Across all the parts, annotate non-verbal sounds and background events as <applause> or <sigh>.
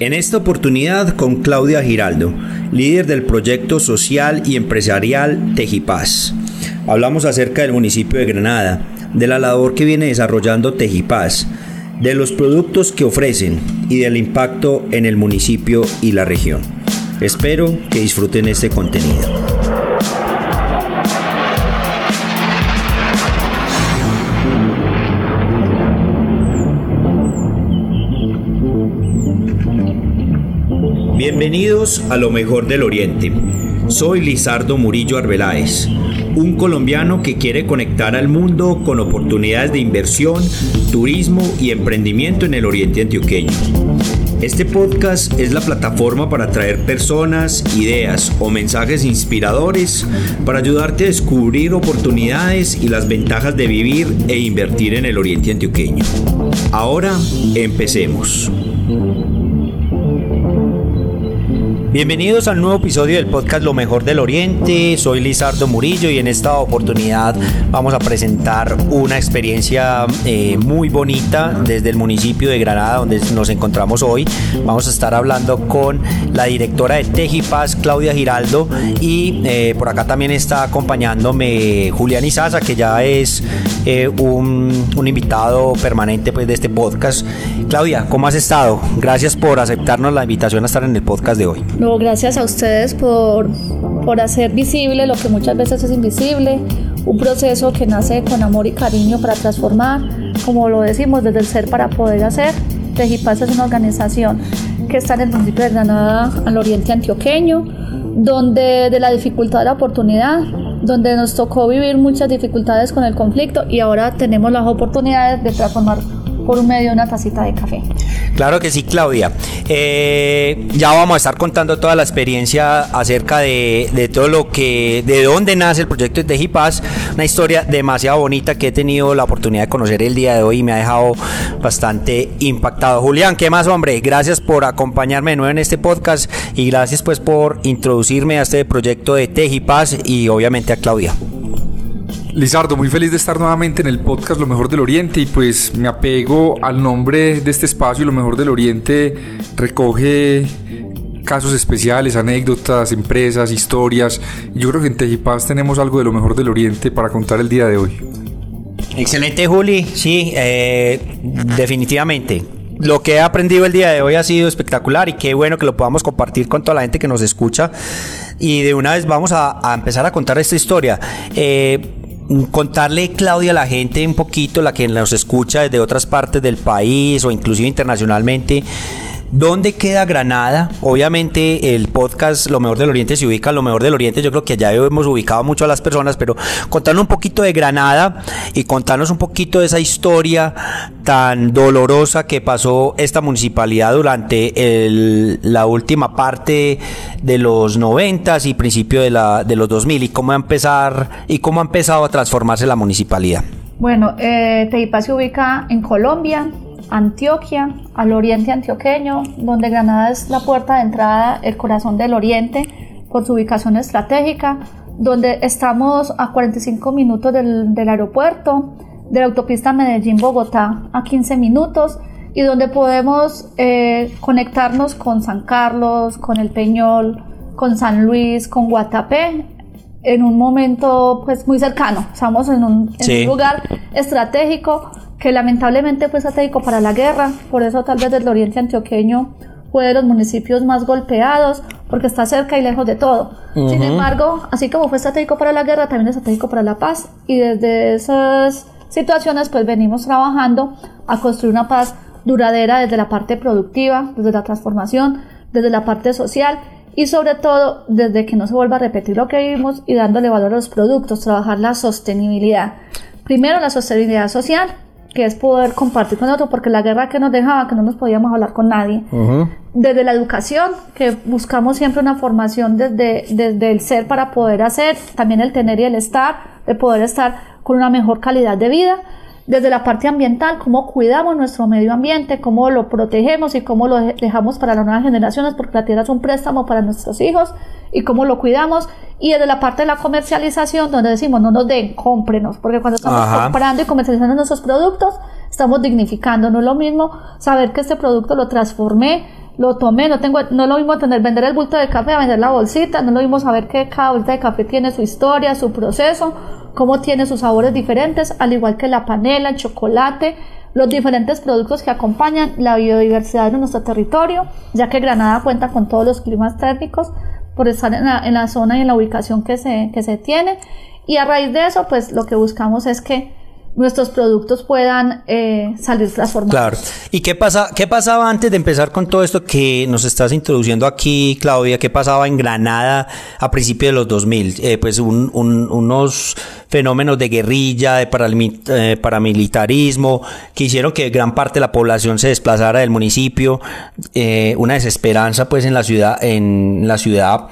En esta oportunidad con Claudia Giraldo, líder del proyecto social y empresarial Tejipaz. Hablamos acerca del municipio de Granada, de la labor que viene desarrollando Tejipaz, de los productos que ofrecen y del impacto en el municipio y la región. Espero que disfruten este contenido. Bienvenidos a lo mejor del Oriente. Soy Lizardo Murillo Arbeláez, un colombiano que quiere conectar al mundo con oportunidades de inversión, turismo y emprendimiento en el Oriente Antioqueño. Este podcast es la plataforma para traer personas, ideas o mensajes inspiradores para ayudarte a descubrir oportunidades y las ventajas de vivir e invertir en el Oriente Antioqueño. Ahora, empecemos. Bienvenidos al nuevo episodio del podcast Lo Mejor del Oriente. Soy Lizardo Murillo y en esta oportunidad vamos a presentar una experiencia eh, muy bonita desde el municipio de Granada donde nos encontramos hoy. Vamos a estar hablando con la directora de Tejipaz, Claudia Giraldo, y eh, por acá también está acompañándome Julián Izaza, que ya es eh, un, un, invitado permanente pues, de este podcast. Claudia, ¿cómo has estado? Gracias por aceptarnos la invitación a estar en el podcast de hoy. No, gracias a ustedes por, por hacer visible lo que muchas veces es invisible, un proceso que nace con amor y cariño para transformar, como lo decimos, desde el ser para poder hacer. Tejipaz es una organización que está en el municipio de Granada, al oriente antioqueño, donde de la dificultad a la oportunidad, donde nos tocó vivir muchas dificultades con el conflicto y ahora tenemos las oportunidades de transformar por medio de una tacita de café. Claro que sí, Claudia. Eh, ya vamos a estar contando toda la experiencia acerca de, todo lo que, de dónde nace el proyecto de Tejipaz, una historia demasiado bonita que he tenido la oportunidad de conocer el día de hoy y me ha dejado bastante impactado. Julián, ¿qué más, hombre? Gracias por acompañarme de nuevo en este podcast y gracias pues por introducirme a este proyecto de Tejipaz y obviamente a Claudia. Lizardo, muy feliz de estar nuevamente en el podcast Lo Mejor del Oriente y pues me apego al nombre de este espacio, Lo Mejor del Oriente recoge casos especiales, anécdotas, empresas, historias. Yo creo que en Tejipaz tenemos algo de lo mejor del Oriente para contar el día de hoy. Excelente, Juli. Sí, eh, definitivamente. Lo que he aprendido el día de hoy ha sido espectacular y qué bueno que lo podamos compartir con toda la gente que nos escucha. Y de una vez vamos a, empezar a contar esta historia. Eh, contarle, Claudia, a la gente un poquito, la que nos escucha desde otras partes del país o inclusive internacionalmente, ¿Dónde queda Granada? Obviamente el podcast Lo Mejor del Oriente se ubica Lo Mejor del Oriente. Yo creo que ya hemos ubicado mucho a las personas, pero contarnos un poquito de Granada y contarnos un poquito de esa historia tan dolorosa que pasó esta municipalidad durante la última parte de los noventas y principio de, la, de los 2000 y cómo, empezar, y cómo ha empezado a transformarse la municipalidad. Bueno, eh, Teipa se ubica en Colombia, Antioquia, al oriente antioqueño, donde Granada es la puerta de entrada, el corazón del oriente, por su ubicación estratégica, donde estamos a 45 minutos del, aeropuerto, de la autopista Medellín-Bogotá a 15 minutos y donde podemos eh, conectarnos con San Carlos, con El Peñol, con San Luis, con Guatapé en un momento pues muy cercano. Estamos en un, en un lugar estratégico que lamentablemente fue estratégico para la guerra, por eso tal vez el oriente antioqueño fue de los municipios más golpeados, porque está cerca y lejos de todo. Sin embargo, así como fue estratégico para la guerra, también es estratégico para la paz, y desde esas situaciones pues venimos trabajando a construir una paz duradera desde la parte productiva, desde la transformación, desde la parte social y sobre todo desde que no se vuelva a repetir lo que vivimos y dándole valor a los productos, trabajar la sostenibilidad. Primero la sostenibilidad social, que es poder compartir con otros, porque la guerra que nos dejaba, que no nos podíamos hablar con nadie. Desde la educación, que buscamos siempre una formación desde, desde el ser para poder hacer, también el tener y el estar, de poder estar con una mejor calidad de vida desde la parte ambiental, cómo cuidamos nuestro medio ambiente, cómo lo protegemos y cómo lo dejamos para las nuevas generaciones, porque la tierra es un préstamo para nuestros hijos y cómo lo cuidamos. Y desde la parte de la comercialización, donde decimos no nos den, cómprenos, porque cuando estamos comprando y comercializando nuestros productos, estamos dignificando. No es lo mismo saber que este producto lo transformé, lo tomé, no tengo, no es lo mismo tener, vender el bulto de café a vender la bolsita, no es lo mismo saber que cada bolsita de café tiene su historia, su proceso, cómo tiene sus sabores diferentes, al igual que la panela, el chocolate, los diferentes productos que acompañan la biodiversidad de nuestro territorio, ya que Granada cuenta con todos los climas térmicos por estar en la, en la zona y en la ubicación que se, que se tiene. Y a raíz de eso, pues lo que buscamos es que nuestros productos puedan eh, salir transformados. Claro. ¿Y qué, pasa, qué pasaba antes de empezar con todo esto que nos estás introduciendo aquí, Claudia? ¿Qué pasaba en Granada a principios de los 2000? Eh, pues un, un, unos fenómenos de guerrilla, de eh, paramilitarismo, que hicieron que gran parte de la población se desplazara del municipio, eh, una desesperanza pues en la ciudad, en la ciudad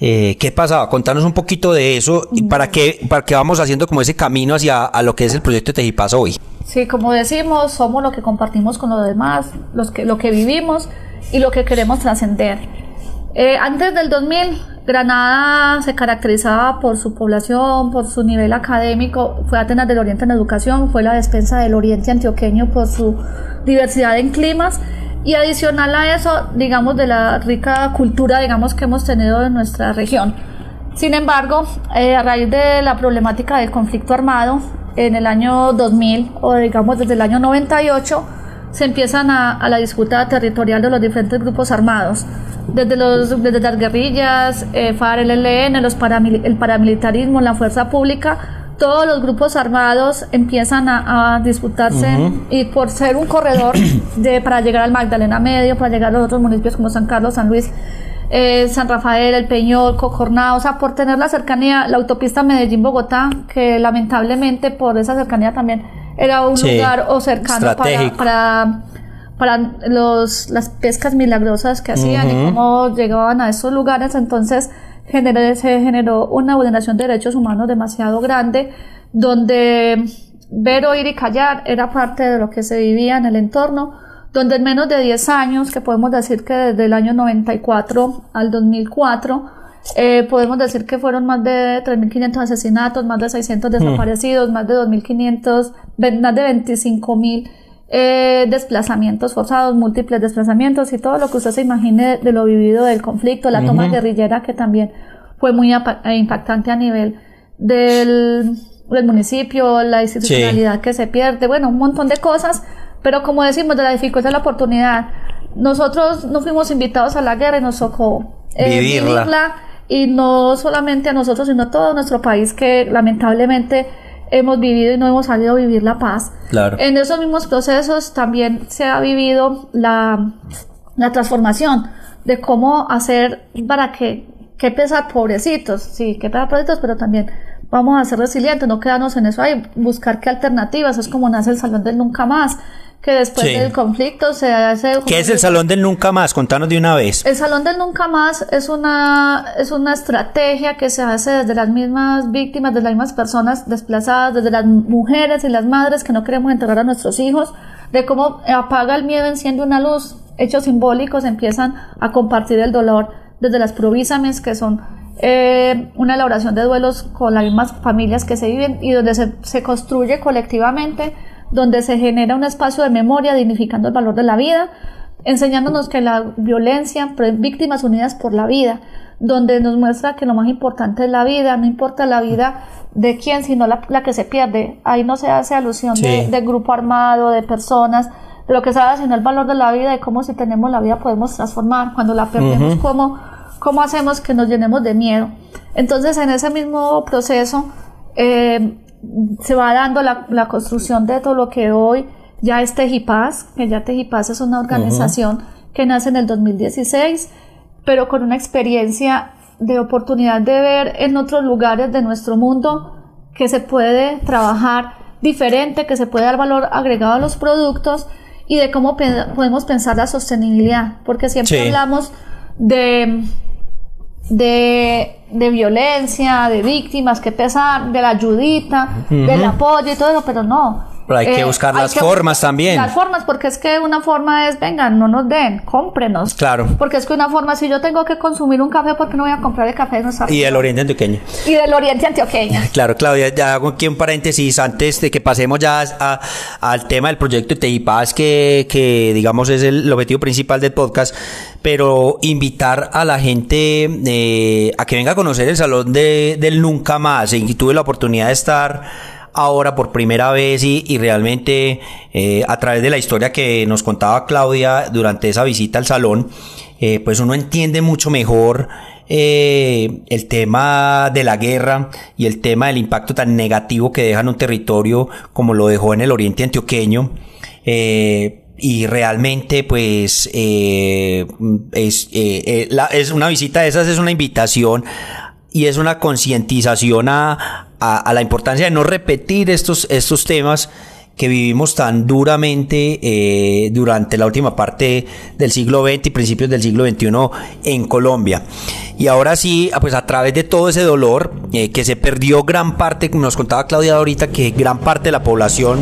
eh, ¿Qué pasaba? Contanos un poquito de eso y para qué, para qué vamos haciendo como ese camino hacia a lo que es el proyecto de Tejipaz hoy. Sí, como decimos, somos lo que compartimos con los demás, los que, lo que vivimos y lo que queremos trascender. Eh, antes del 2000, Granada se caracterizaba por su población, por su nivel académico, fue Atenas del Oriente en educación, fue la despensa del Oriente antioqueño por su diversidad en climas y adicional a eso, digamos, de la rica cultura, digamos, que hemos tenido en nuestra región. Sin embargo, eh, a raíz de la problemática del conflicto armado, en el año 2000 o digamos desde el año 98, se empiezan a, la disputa territorial de los diferentes grupos armados, desde, los, desde las guerrillas, eh, FARC, el ELN, los el paramilitarismo, la fuerza pública, todos los grupos armados empiezan a, disputarse y por ser un corredor <coughs> de, para llegar al Magdalena Medio, para llegar a los otros municipios como San Carlos, San Luis, eh, San Rafael, El Peñol, Cocorná, o sea, por tener la cercanía, la autopista Medellín-Bogotá, que lamentablemente por esa cercanía también era un lugar o cercano para, para, para los, las pescas milagrosas que hacían y cómo llegaban a esos lugares, entonces se generó una vulneración de derechos humanos demasiado grande, donde ver, oír y callar era parte de lo que se vivía en el entorno, donde en menos de 10 años, que podemos decir que desde el año 94 al 2004, eh, podemos decir que fueron más de 3.500 asesinatos, más de 600 hmm. desaparecidos, más de 2.500, más de 25.000 eh, desplazamientos forzados, múltiples desplazamientos y todo lo que usted se imagine de lo vivido del conflicto, la toma guerrillera que también fue muy eh, impactante a nivel del, del municipio, la institucionalidad que se pierde, bueno, un montón de cosas, pero como decimos, de la dificultad de la oportunidad, nosotros no fuimos invitados a la guerra y nos tocó eh, vivirla. y no solamente a nosotros, sino a todo nuestro país que lamentablemente hemos vivido y no hemos salido a vivir la paz. Claro. En esos mismos procesos también se ha vivido la, la transformación de cómo hacer para que, que pesar pobrecitos, sí, que pesar pobrecitos, pero también vamos a ser resilientes, no quedarnos en eso ahí, buscar qué alternativas, es como nace el Salón del Nunca Más, que después del conflicto se hace... ¿Qué es el Salón del Nunca Más? Contanos de una vez. El Salón del Nunca Más es una, es una estrategia que se hace desde las mismas víctimas, desde las mismas personas desplazadas, desde las mujeres y las madres que no queremos enterrar a nuestros hijos, de cómo apaga el miedo, enciende una luz, hechos simbólicos empiezan a compartir el dolor desde las provísames que son eh, una elaboración de duelos con las mismas familias que se viven y donde se, se construye colectivamente donde se genera un espacio de memoria dignificando el valor de la vida, enseñándonos que la violencia, víctimas unidas por la vida, donde nos muestra que lo más importante es la vida, no importa la vida de quién, sino la, que se pierde. Ahí no se hace alusión de, grupo armado, de personas, de lo que se hace, sino el valor de la vida y cómo si tenemos la vida podemos transformar. Cuando la perdemos, cómo, cómo hacemos que nos llenemos de miedo. Entonces, en ese mismo proceso, eh, se va dando la, la, construcción de todo lo que hoy ya es Tejipaz, que ya Tejipaz es una organización que nace en el 2016, pero con una experiencia de oportunidad de ver en otros lugares de nuestro mundo que se puede trabajar diferente, que se puede dar valor agregado a los productos y de cómo podemos pensar la sostenibilidad, porque siempre hablamos de de, de, violencia, de víctimas, que pesar, de la ayudita, del apoyo y todo eso, pero no. Pero hay que Eh, buscar las que formas buscar también. Las formas, porque es que una forma es, vengan, no nos den, cómprenos. Claro. Porque es que una forma, si yo tengo que consumir un café, ¿por qué no voy a comprar el café de nuestra Y del oriente antioqueño. Y del oriente antioqueño. <laughs> Claro, Claudia, ya hago aquí un paréntesis antes de que pasemos ya a- al tema del proyecto de Tejipaz, que, que digamos es el, el objetivo principal del podcast, pero invitar a la gente eh, a que venga a conocer el Salón de, del Nunca Más. Y tuve la oportunidad de estar ahora por primera vez y, realmente eh, a través de la historia que nos contaba Claudia durante esa visita al salón, eh, pues uno entiende mucho mejor eh, el tema de la guerra y el tema del impacto tan negativo que deja un territorio como lo dejó en el oriente antioqueño. Y realmente pues es, es una visita de esas, es una invitación y es una concientización a, a- la importancia de no repetir estos, estos temas que vivimos tan duramente eh, durante la última parte del siglo XX y principios del siglo XXI en Colombia. Y ahora sí, ah, pues a través de todo ese dolor eh, que se perdió gran parte, como nos contaba Claudia ahorita, que gran parte de la población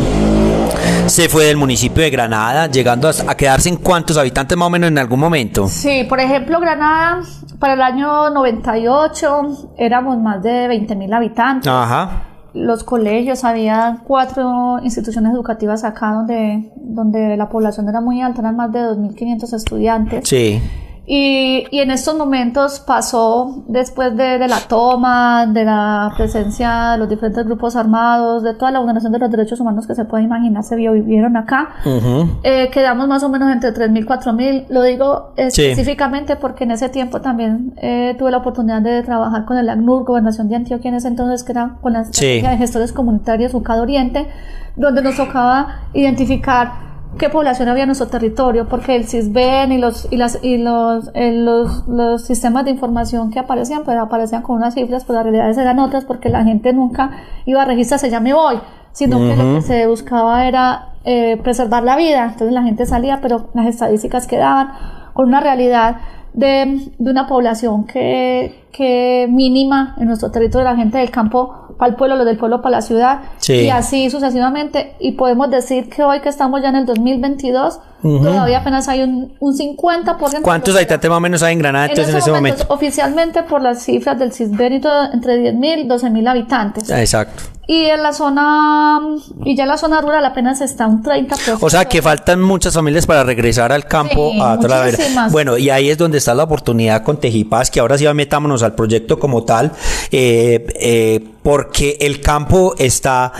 se fue del municipio de Granada, llegando a, quedarse en cuántos habitantes más o menos en algún momento. Sí, por ejemplo, Granada, para el año 98 éramos más de 20.000 habitantes. Ajá. Los colegios, había cuatro instituciones educativas acá donde, donde la población era muy alta, eran más de 2.500 estudiantes. Sí. Y, y en estos momentos pasó, después de, de la toma, de la presencia de los diferentes grupos armados, de toda la vulneración de los derechos humanos que se puede imaginar, se vio- vivieron acá, Ujú. eh, quedamos más o menos entre 3.000 y 4.000. Lo digo Sí. específicamente porque en ese tiempo también eh, tuve la oportunidad de trabajar con el ACNUR, Gobernación de Antioquia en ese entonces, que era con la estrategia de gestores comunitarios UCAD Oriente, donde nos tocaba identificar qué población había en nuestro territorio, porque el CISBEN y los y las y los, eh, los, los sistemas de información que aparecían, pues aparecían con unas cifras, pero las realidades eran otras, porque la gente nunca iba a registrarse, ya me voy, sino que lo que se buscaba era eh, preservar la vida. Entonces la gente salía, pero las estadísticas quedaban con una realidad de, de una población que, que mínima en nuestro territorio, la gente del campo para el pueblo, los del pueblo para la ciudad, Sí. y así sucesivamente. Y podemos decir que hoy que estamos ya en el 2022, todavía apenas hay un, un 50%. ¿Cuántos habitantes más o menos hay en Granada en, entonces en ese momentos, momento? oficialmente por las cifras del CISBEN y todo, entre 10.000 y 12.000 habitantes. Ah, Exacto. Y en la zona, y ya en la zona rural apenas está un 30%. O sea que faltan muchas familias para regresar al campo Sí, a toda la. Bueno, y ahí es donde está la oportunidad con Tejipaz, que ahora sí metámonos al proyecto como tal, eh, eh, porque el campo está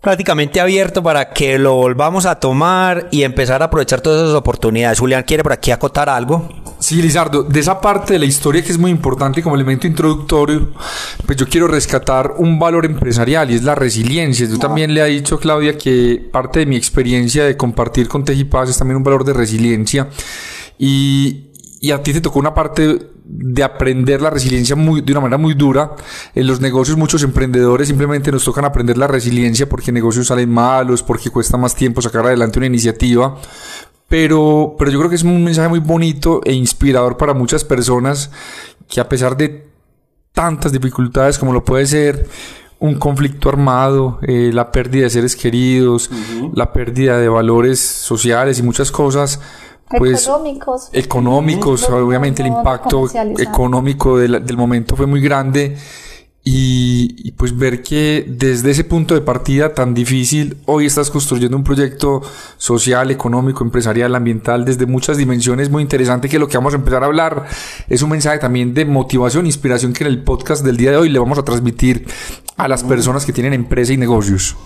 prácticamente abierto para que lo volvamos a tomar y empezar a aprovechar todas esas oportunidades. Julián quiere por aquí acotar algo. Sí, Lizardo, de esa parte de la historia que es muy importante como elemento introductorio, pues yo quiero rescatar un valor empresarial y es la resiliencia. Yo también le he dicho, Claudia, que parte de mi experiencia de compartir con Tejipaz es también un valor de resiliencia. Y, y a ti te tocó una parte de aprender la resiliencia muy, de una manera muy dura. En los negocios muchos emprendedores simplemente nos tocan aprender la resiliencia porque negocios salen malos, porque cuesta más tiempo sacar adelante una iniciativa. Pero, pero yo creo que es un mensaje muy bonito e inspirador para muchas personas que a pesar de tantas dificultades como lo puede ser un conflicto armado, eh, la pérdida de seres queridos, la pérdida de valores sociales y muchas cosas, pues económicos. económicos, obviamente el No, impacto económico del, del momento fue muy grande y, y, pues ver que desde ese punto de partida tan difícil hoy estás construyendo un proyecto social, económico, empresarial, ambiental desde muchas dimensiones muy interesante que lo que vamos a empezar a hablar es un mensaje también de motivación, inspiración que en el podcast del día de hoy le vamos a transmitir a las personas que tienen empresa y negocios.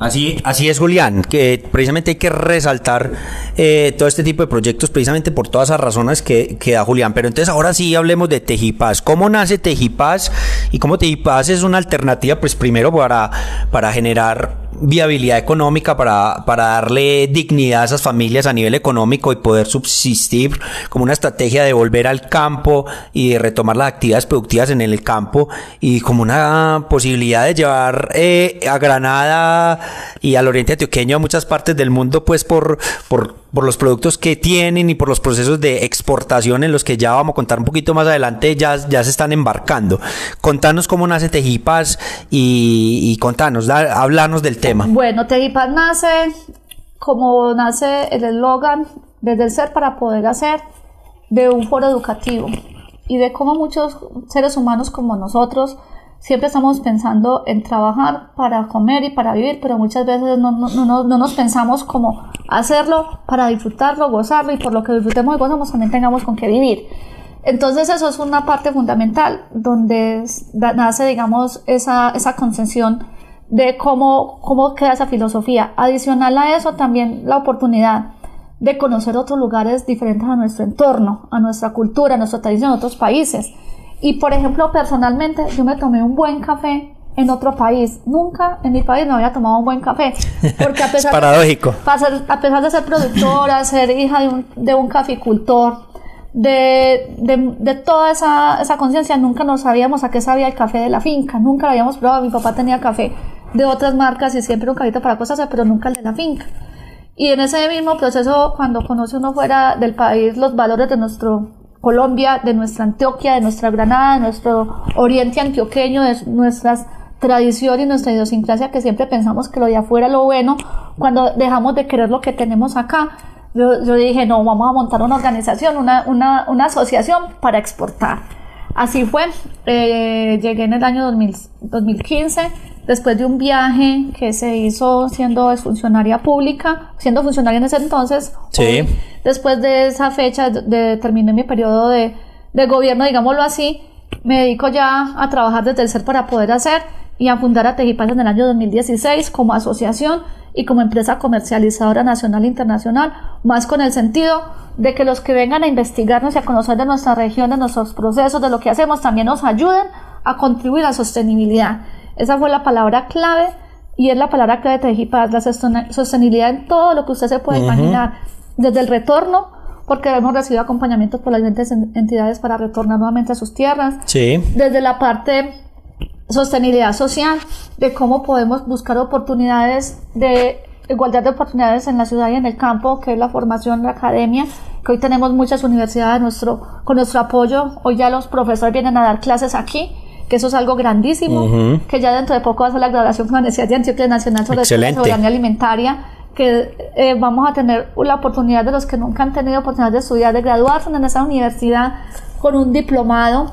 Así, así es, Julián, que precisamente hay que resaltar eh, todo este tipo de proyectos precisamente por todas esas razones que, que da Julián. Pero entonces ahora sí hablemos de Tejipaz. ¿Cómo nace Tejipaz y cómo Tejipaz es una alternativa? Pues primero para, para generar viabilidad económica, para, para darle dignidad a esas familias a nivel económico y poder subsistir como una estrategia de volver al campo y de retomar las actividades productivas en el campo y como una posibilidad de llevar eh, a Granada y al oriente antioqueño a muchas partes del mundo pues por, por, por los productos que tienen y por los procesos de exportación en los que ya vamos a contar un poquito más adelante ya, ya se están embarcando. Contanos cómo nace Tejipas y, y contanos, da, hablanos del tema. Bueno, Tejipaz nace como nace el eslogan desde el ser para poder hacer de un foro educativo y de cómo muchos seres humanos como nosotros siempre estamos pensando en trabajar para comer y para vivir, pero muchas veces no, no, no, no nos pensamos como hacerlo para disfrutarlo, gozarlo y por lo que disfrutemos y gozamos también tengamos con qué vivir. Entonces eso es una parte fundamental donde nace, digamos, esa, esa concepción de cómo, cómo queda esa filosofía. Adicional a eso, también la oportunidad de conocer otros lugares diferentes a nuestro entorno, a nuestra cultura, a nuestra tradición, a otros países. Y por ejemplo, personalmente, yo me tomé un buen café en otro país. Nunca en mi país me había tomado un buen café. Porque a <laughs> pesar es paradójico. De, a pesar de ser productora, ser hija de un, de un caficultor, de, de, de, toda esa, esa conciencia, nunca nos sabíamos a qué sabía el café de la finca. Nunca lo habíamos probado. Mi papá tenía café de otras marcas y siempre un café para cosas, pero nunca el de la finca. Y en ese mismo proceso, cuando conoce uno fuera del país los valores de nuestro Colombia, de nuestra Antioquia, de nuestra Granada, de nuestro oriente antioqueño, de nuestras tradiciones nuestra idiosincrasia, que siempre pensamos que lo de afuera es lo bueno, cuando dejamos de querer lo que tenemos acá. Yo, yo dije, no, vamos a montar una organización, una, una, una asociación para exportar. Así fue, eh, llegué en el año 2000, 2015 después de un viaje que se hizo siendo funcionaria pública, siendo funcionaria en ese entonces. Sí. después de esa fecha, de, terminé mi periodo de, de, gobierno, digámoslo así, me dedico ya a trabajar desde el ser para poder hacer y a fundar a Tejipaz en el año 2016 como asociación y como empresa comercializadora nacional e internacional, más con el sentido de que los que vengan a investigarnos y a conocer de nuestra región, de nuestros procesos, de lo que hacemos, también nos ayuden a contribuir a la sostenibilidad. Esa fue la palabra clave y es la palabra clave de Tejipaz, la sostenibilidad en todo lo que usted se puede imaginar, desde el retorno, porque hemos recibido acompañamiento por las diferentes entidades para retornar nuevamente a sus tierras, sí. desde la parte sostenibilidad social, de cómo podemos buscar oportunidades de igualdad de oportunidades en la ciudad y en el campo, que es la formación, la academia, que hoy tenemos muchas universidades nuestro, con nuestro apoyo, hoy ya los profesores vienen a dar clases aquí, que eso es algo grandísimo, que ya dentro de poco va a ser la graduación con la Universidad de Antioquia Nacional sobre soberanía alimentaria, que eh, vamos a tener la oportunidad de los que nunca han tenido oportunidad de estudiar, de graduarse en esa universidad con un diplomado,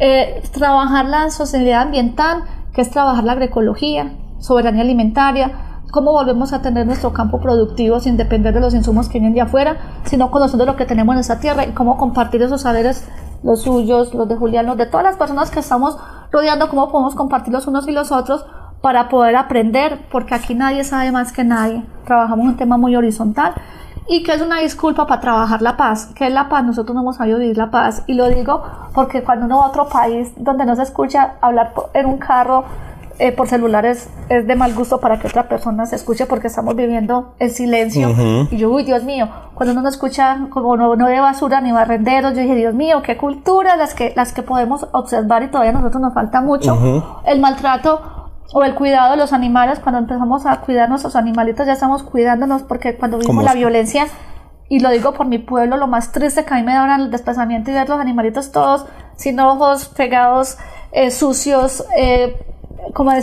eh, trabajar la sostenibilidad ambiental, que es trabajar la agroecología, soberanía alimentaria, cómo volvemos a tener nuestro campo productivo sin depender de los insumos que vienen de afuera, sino conociendo lo que tenemos en esta tierra y cómo compartir esos saberes, los suyos, los de Julián, los de todas las personas que estamos rodeando, cómo podemos compartir los unos y los otros para poder aprender, porque aquí nadie sabe más que nadie. Trabajamos un tema muy horizontal y que es una disculpa para trabajar la paz. ¿Qué es la paz? Nosotros no hemos sabido vivir la paz. Y lo digo porque cuando uno va a otro país donde no se escucha hablar en un carro eh, por celulares es de mal gusto para que otra persona se escuche porque estamos viviendo el silencio. Y yo, uy, Dios mío, cuando uno no escucha como no, no ve basura ni barrenderos, yo dije, Dios mío, qué cultura las que, las que podemos observar y todavía a nosotros nos falta mucho. El maltrato o el cuidado de los animales, cuando empezamos a cuidar nuestros animalitos, ya estamos cuidándonos porque cuando vimos la violencia, y lo digo por mi pueblo, lo más triste que a mí me da el desplazamiento y ver los animalitos todos sin ojos, pegados, eh, sucios, eh,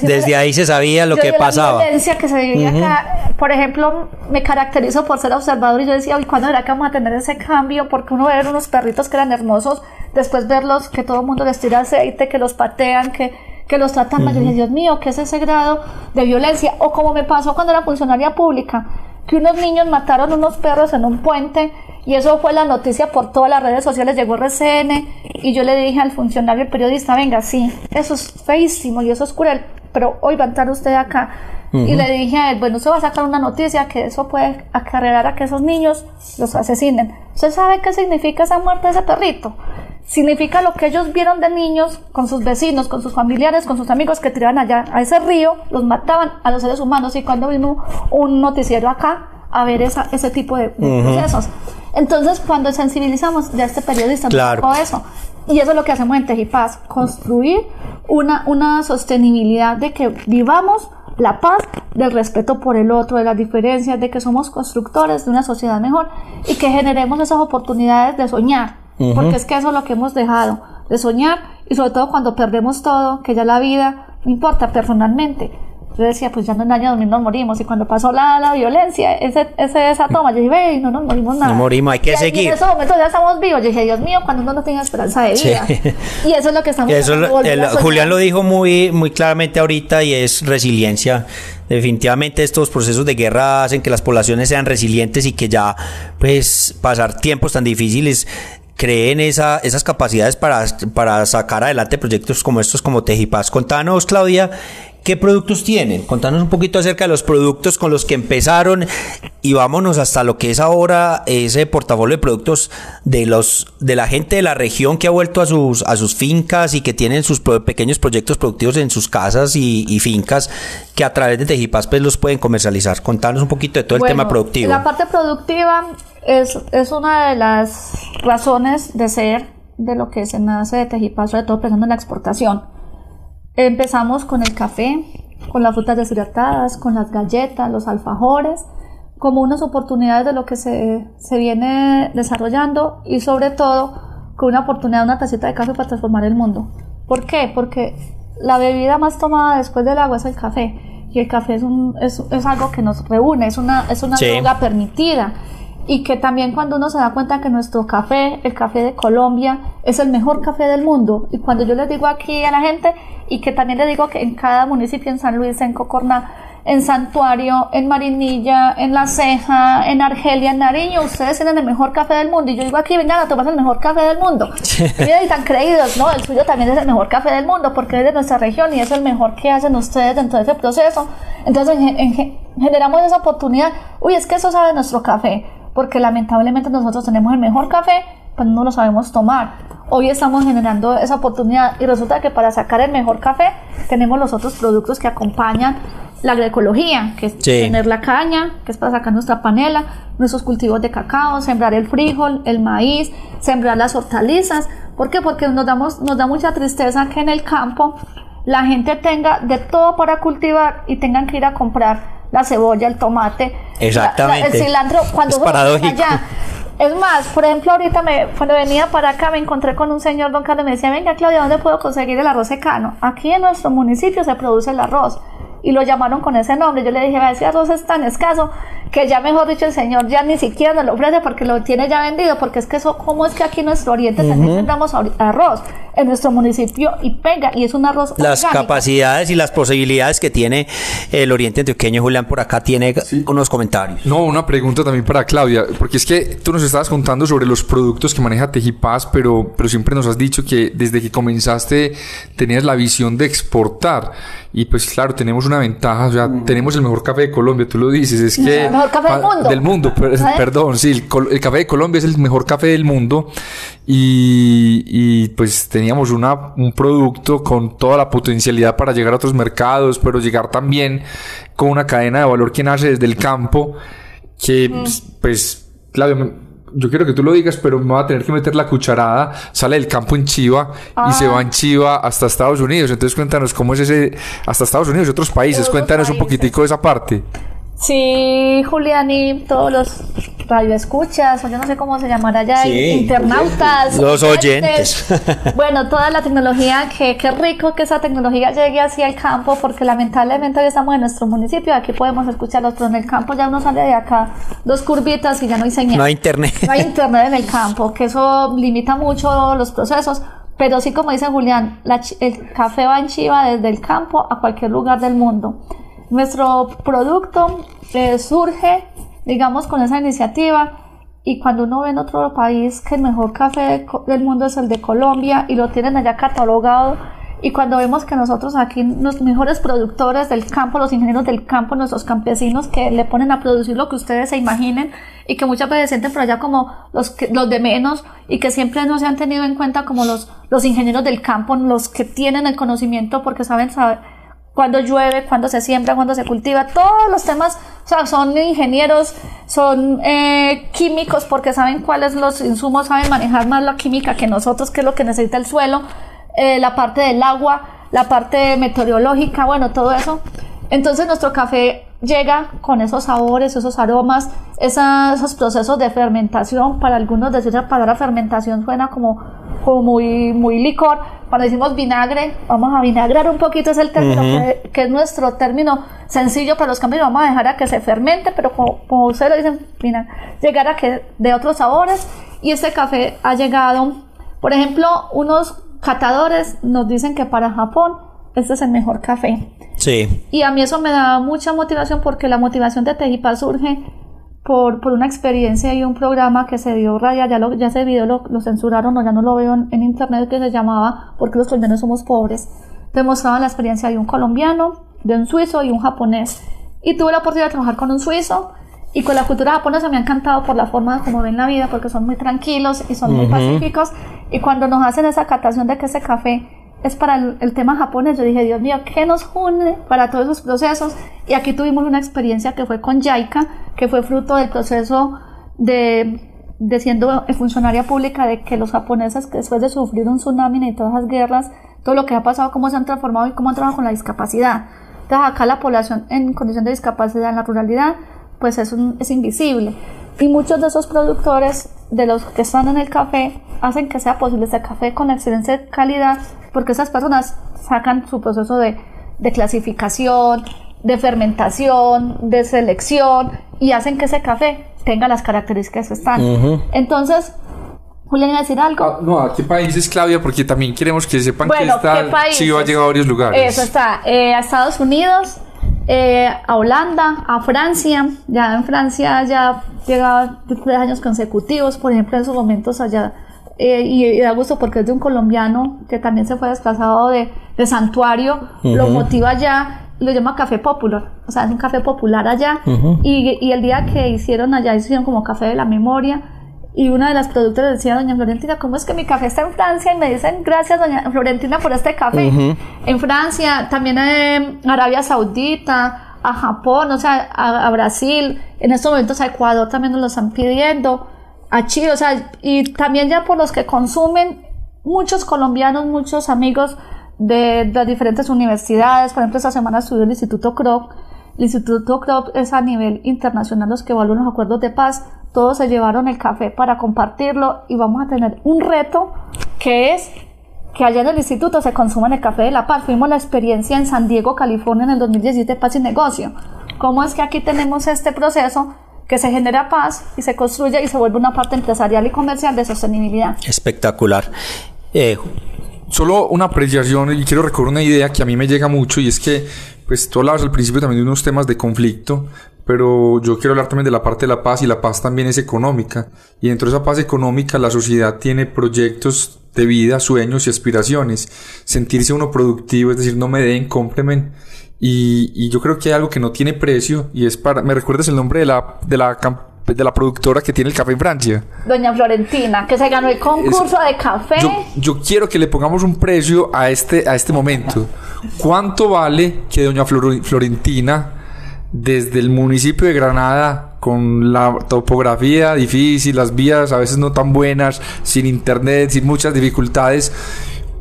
desde ahí se sabía lo que pasaba. La violencia que se vivía acá, por ejemplo, me caracterizo por ser observador y yo decía, ¿y cuándo era que vamos a tener ese cambio? Porque uno ve unos perritos que eran hermosos, después verlos que todo el mundo les tira aceite, que los patean, que, que los tratan mal. Yo dije, Dios mío, ¿qué es ese grado de violencia? O como me pasó cuando era funcionaria pública, que unos niños mataron unos perros en un puente y eso fue la noticia por todas las redes sociales, llegó RCN y yo le dije al funcionario, el periodista, venga, sí, eso es feísimo y eso es cruel, pero hoy va a entrar usted acá. Y le dije a él, bueno, usted va a sacar una noticia que eso puede acarrear a que esos niños los asesinen. ¿Usted sabe qué significa esa muerte de ese perrito? Significa lo que ellos vieron de niños con sus vecinos, con sus familiares, con sus amigos que tiraban allá a ese río, los mataban a los seres humanos. Y cuando vino un noticiero acá, a ver esa, ese tipo de, procesos. Entonces, cuando sensibilizamos, ya este periodista claro. eso. Y eso es lo que hacemos en Tejipaz, construir una, una sostenibilidad de que vivamos la paz, del respeto por el otro, de las diferencias, de que somos constructores de una sociedad mejor y que generemos esas oportunidades de soñar, porque es que eso es lo que hemos dejado, de soñar y sobre todo cuando perdemos todo, que ya la vida, no importa personalmente, yo decía, pues ya en el año 2000 nos morimos. Y cuando pasó la, la violencia, ese, ese, esa toma, yo dije, ve, no nos morimos nada. No morimos, hay que y, seguir. En ese momento ya estamos vivos. Yo dije, Dios mío, cuando uno no tenga esperanza de vida. Sí. Y eso es lo que estamos Eso el-. Julián lo dijo muy, muy claramente ahorita y es resiliencia. Definitivamente estos procesos de guerra hacen que las poblaciones sean resilientes y que ya pues pasar tiempos tan difíciles creen esa, esas capacidades para, para sacar adelante proyectos como estos como Tejipaz. Contanos, Claudia, ¿qué productos tienen? Contanos un poquito acerca de los productos con los que empezaron y vámonos hasta lo que es ahora ese portafolio de productos de los de la gente de la región que ha vuelto a sus a sus fincas y que tienen sus pro- pequeños proyectos productivos en sus casas y, y fincas que a través de Tejipaz pues los pueden comercializar. Contanos un poquito de todo el tema productivo. La parte productiva es, es una de las razones de ser de lo que se nace de Tejipaz, sobre todo pensando en la exportación. Empezamos con el café, con las frutas deshidratadas, con las galletas, los alfajores, como unas oportunidades de lo que se, se viene desarrollando y sobre todo con una oportunidad de una tacita de café para transformar el mundo. ¿Por qué? Porque la bebida más tomada después del agua es el café y el café es, un, es, es algo que nos reúne, es una, es una Sí. droga permitida y que también cuando uno se da cuenta que nuestro café, el café de Colombia, es el mejor café del mundo. Y cuando yo les digo aquí a la gente, y que también les digo que en cada municipio, en San Luis, en Cocorná, en Santuario, en Marinilla, en La Ceja, en Argelia, en Nariño, ustedes tienen el mejor café del mundo. Y yo digo aquí, vengan a tomar el mejor café del mundo. <laughs> Y tan creídos, ¿no? El suyo también es el mejor café del mundo porque es de nuestra región y es el mejor que hacen ustedes dentro de ese proceso. Entonces en- en- generamos esa oportunidad. Uy, es que eso sabe nuestro café porque lamentablemente nosotros tenemos el mejor café, pero no lo sabemos tomar. Hoy estamos generando esa oportunidad y resulta que para sacar el mejor café tenemos los otros productos que acompañan la agroecología, que es Sí. tener la caña, que es para sacar nuestra panela, nuestros cultivos de cacao, sembrar el frijol, el maíz, sembrar las hortalizas. ¿Por qué? Porque nos, damos, nos da mucha tristeza que en el campo la gente tenga de todo para cultivar y tengan que ir a comprar la cebolla, el tomate, Exactamente. la- el cilantro cuando Es paradójico. allá. Es más, por ejemplo, ahorita me, cuando venía para acá me encontré con un señor, don Carlos, me decía, venga Claudia, ¿dónde puedo conseguir el arroz secano? Aquí en nuestro municipio se produce el arroz. Y lo llamaron con ese nombre. Yo le dije, "Vea, ese arroz es tan escaso que ya mejor dicho el señor ya ni siquiera nos lo ofrece porque lo tiene ya vendido. Porque es que eso, ¿cómo es que aquí en nuestro oriente también tendremos ahori- arroz en nuestro municipio y pega? Y es un arroz las orgánico. capacidades y las posibilidades que tiene el Oriente Antioqueño, Julián, por acá tiene unos comentarios. No, una pregunta también para Claudia, porque es que tú nos estabas contando sobre los productos que maneja Tejipaz, pero, pero siempre nos has dicho que desde que comenzaste tenías la visión de exportar. Y pues claro, tenemos una ventaja, o sea, tenemos el mejor café de Colombia, tú lo dices, es que... El mejor café del mundo. Del mundo, per- perdón, sí, el, café de Colombia es el mejor café del mundo y, y, pues teníamos una, un producto con toda la potencialidad para llegar a otros mercados, pero llegar también con una cadena de valor que nace desde el campo, que pues, pues, me- yo quiero que tú lo digas, pero me va a tener que meter la cucharada, sale del campo en Chiva y se va en Chiva hasta Estados Unidos, entonces cuéntanos cómo es ese, hasta Estados Unidos y otros países, cuéntanos un poquitico de esa parte. Sí, Julián y todos los radioescuchas, o yo no sé cómo se llamará ya, Sí, internautas. Los oyentes. <laughs> <laughs> bueno, toda la tecnología, que qué rico que esa tecnología llegue hacia el campo, porque lamentablemente hoy estamos en nuestro municipio, aquí podemos escucharlos, pero en el campo ya uno sale de acá dos curvitas y ya no hay señal. No hay internet. No hay <laughs> internet en el campo, que eso limita mucho los procesos. Pero sí, como dice Julián, la el café va en Chiva desde el campo a cualquier lugar del mundo. Nuestro producto eh, surge, digamos, con esa iniciativa y cuando uno ve en otro país que el mejor café del mundo es el de Colombia y lo tienen allá catalogado y cuando vemos que nosotros aquí, los mejores productores del campo, los ingenieros del campo, nuestros campesinos que le ponen a producir lo que ustedes se imaginen y que muchas veces sienten por allá como los, que, los de menos y que siempre no se han tenido en cuenta como los, los ingenieros del campo, los que tienen el conocimiento porque saben saber cuándo llueve, cuándo se siembra, cuándo se cultiva, todos los temas, o sea, son ingenieros, son eh, químicos porque saben cuáles los insumos, saben manejar más la química que nosotros, que es lo que necesita el suelo, eh, la parte del agua, la parte meteorológica, bueno, todo eso. Entonces nuestro café llega con esos sabores, esos aromas, esos procesos de fermentación. Para algunos decir la palabra fermentación suena como, como muy, muy licor. Cuando decimos vinagre, vamos a vinagrar un poquito, es el término que, es nuestro término sencillo para los cambios. Vamos a dejar a que se fermente, pero como, como ustedes lo dicen, vinagre, llegar a que de otros sabores. Y este café ha llegado, por ejemplo, unos catadores nos dicen que para Japón este es el mejor café. Sí. Y a mí eso me da mucha motivación porque la motivación de Tejipa surge por, por, una experiencia y un programa que se dio raya, ya, lo, ya ese video lo, lo, censuraron o ya no lo veo en, internet, que se llamaba Porque los colombianos somos pobres. Demostraban la experiencia de un colombiano, de un suizo y un japonés. Y tuve la oportunidad de trabajar con un suizo y con la cultura japonesa me ha encantado por la forma como ven la vida, porque son muy tranquilos y son muy pacíficos. Y cuando nos hacen esa catación de que ese café es para el, tema japonés. Yo dije, Dios mío, ¿qué nos une para todos esos procesos? Y aquí tuvimos una experiencia que fue con Yaika, que fue fruto del proceso de, de siendo funcionaria pública, de que los japoneses, después de sufrir un tsunami y todas las guerras, todo lo que ha pasado, cómo se han transformado y cómo han trabajado con la discapacidad. Entonces acá la población en condición de discapacidad en la ruralidad, pues es, es invisible. Y muchos de esos productores, de los que están en el café, hacen que sea posible ese café con excelente calidad, porque esas personas sacan su proceso de, de clasificación, de fermentación, de selección y hacen que ese café tenga las características que están. Entonces, Julián, ¿iba a decir algo? Ah, no, ¿a qué países, Claudia? Porque también queremos que sepan que está Chivo ha llegado a varios lugares. Eso está, eh, a Estados Unidos, eh, a Holanda, a Francia. Ya en Francia ya llegaba tres años consecutivos, por ejemplo, en esos momentos allá. Eh, y, da gusto porque es de un colombiano que también se fue desplazado de, de Santuario, lo motiva allá lo llama café popular, o sea, es un café popular allá. y, y, el día que hicieron allá, hicieron como café de la memoria. Y una de las productoras decía, doña Florentina, ¿cómo es que mi café está en Francia? Y me dicen, gracias, doña Florentina, por este café. En Francia, también en Arabia Saudita, a Japón, o sea, a, Brasil, en estos momentos a Ecuador también nos lo están pidiendo, a Chile, o sea, y también ya por los que consumen, muchos colombianos, muchos amigos de, las diferentes universidades, por ejemplo, esta semana estudió el Instituto CROP, el Instituto CROP es a nivel internacional los que evalúan los acuerdos de paz, todos se llevaron el café para compartirlo y vamos a tener un reto que es que allá en el instituto se consuman el café de la paz. Fuimos la experiencia en San Diego, California en el 2017, Paz y Negocio. ¿Cómo es que aquí tenemos este proceso que se genera paz y se construye y se vuelve una parte empresarial y comercial de sostenibilidad? Espectacular. Eh, Solo una apreciación y quiero recordar una idea que a mí me llega mucho y es que, pues tú hablabas al principio también de unos temas de conflicto, pero yo quiero hablar también de la parte de la paz y la paz también es económica. Y dentro de esa paz económica la sociedad tiene proyectos de vida, sueños y aspiraciones. Sentirse uno productivo, es decir, no me den, cómpreme. Y, y yo creo que hay algo que no tiene precio y es para... ¿Me recuerdas el nombre de la, de la de la productora que tiene el café en Francia. Doña Florentina, que se ganó el concurso de café. Yo, yo, quiero que le pongamos un precio a este, a este momento. ¿Cuánto vale que Doña Florentina desde el municipio de Granada, con la topografía difícil, las vías a veces no tan buenas, sin internet, sin muchas dificultades,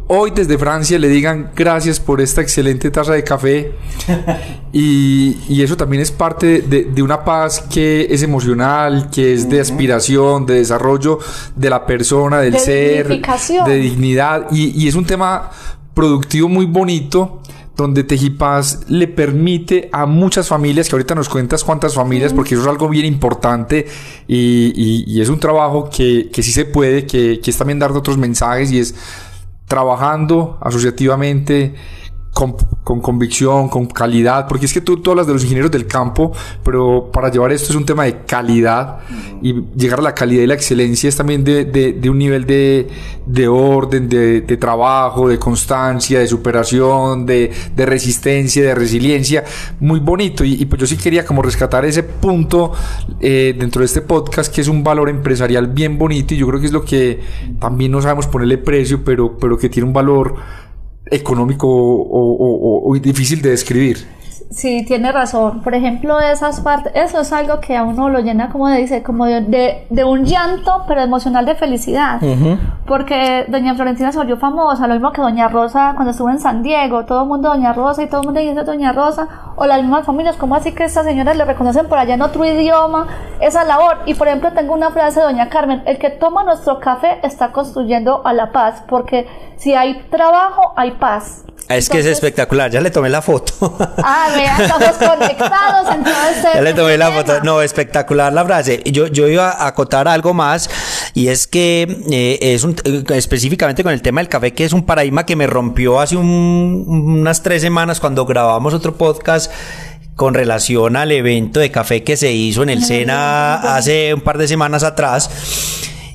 hoy desde Francia le digan gracias por esta excelente taza de café <laughs> y, y eso también es parte de, de, una paz que es emocional, que es de aspiración, de desarrollo de la persona, del ser, de dignidad. Y, y es un tema productivo muy bonito donde Tejipaz le permite a muchas familias, que ahorita nos cuentas cuántas familias, porque eso es algo bien importante y, y, es un trabajo que, que sí se puede, que, que es también dar otros mensajes y es trabajando asociativamente con, con, convicción, con calidad, porque es que tú, tú, hablas de los ingenieros del campo, pero para llevar esto es un tema de calidad y llegar a la calidad y la excelencia es también de, de, de un nivel de, de orden, de, trabajo, de constancia, de superación, de, resistencia, de resiliencia, muy bonito. Y, pues yo sí quería como rescatar ese punto eh, dentro de este podcast, que es un valor empresarial bien bonito y yo creo que es lo que también no sabemos ponerle precio, pero, pero que tiene un valor económico o, difícil de describir. Sí, tiene razón. Por ejemplo, esas partes, eso es algo que a uno lo llena como de, dice, como de, de, un llanto, pero emocional de felicidad. Porque Doña Florentina se volvió famosa, lo mismo que Doña Rosa cuando estuvo en San Diego, todo el mundo Doña Rosa y todo el mundo dice Doña Rosa, o las mismas familias, como así que estas señoras le reconocen por allá en otro idioma esa labor? Y por ejemplo, tengo una frase de Doña Carmen, el que toma nuestro café está construyendo a la paz, porque si hay trabajo, hay paz. Es que es espectacular, ya le tomé la foto. Ah, vean, estamos <laughs> conectados en todo este Ya le tomé la foto. No, espectacular la frase. Yo, yo iba a acotar algo más y es que eh, es un, específicamente con el tema del café, que es un paradigma que me rompió hace unas tres semanas cuando grabamos otro podcast con relación al evento de café que se hizo en el Sena hace un par de semanas atrás.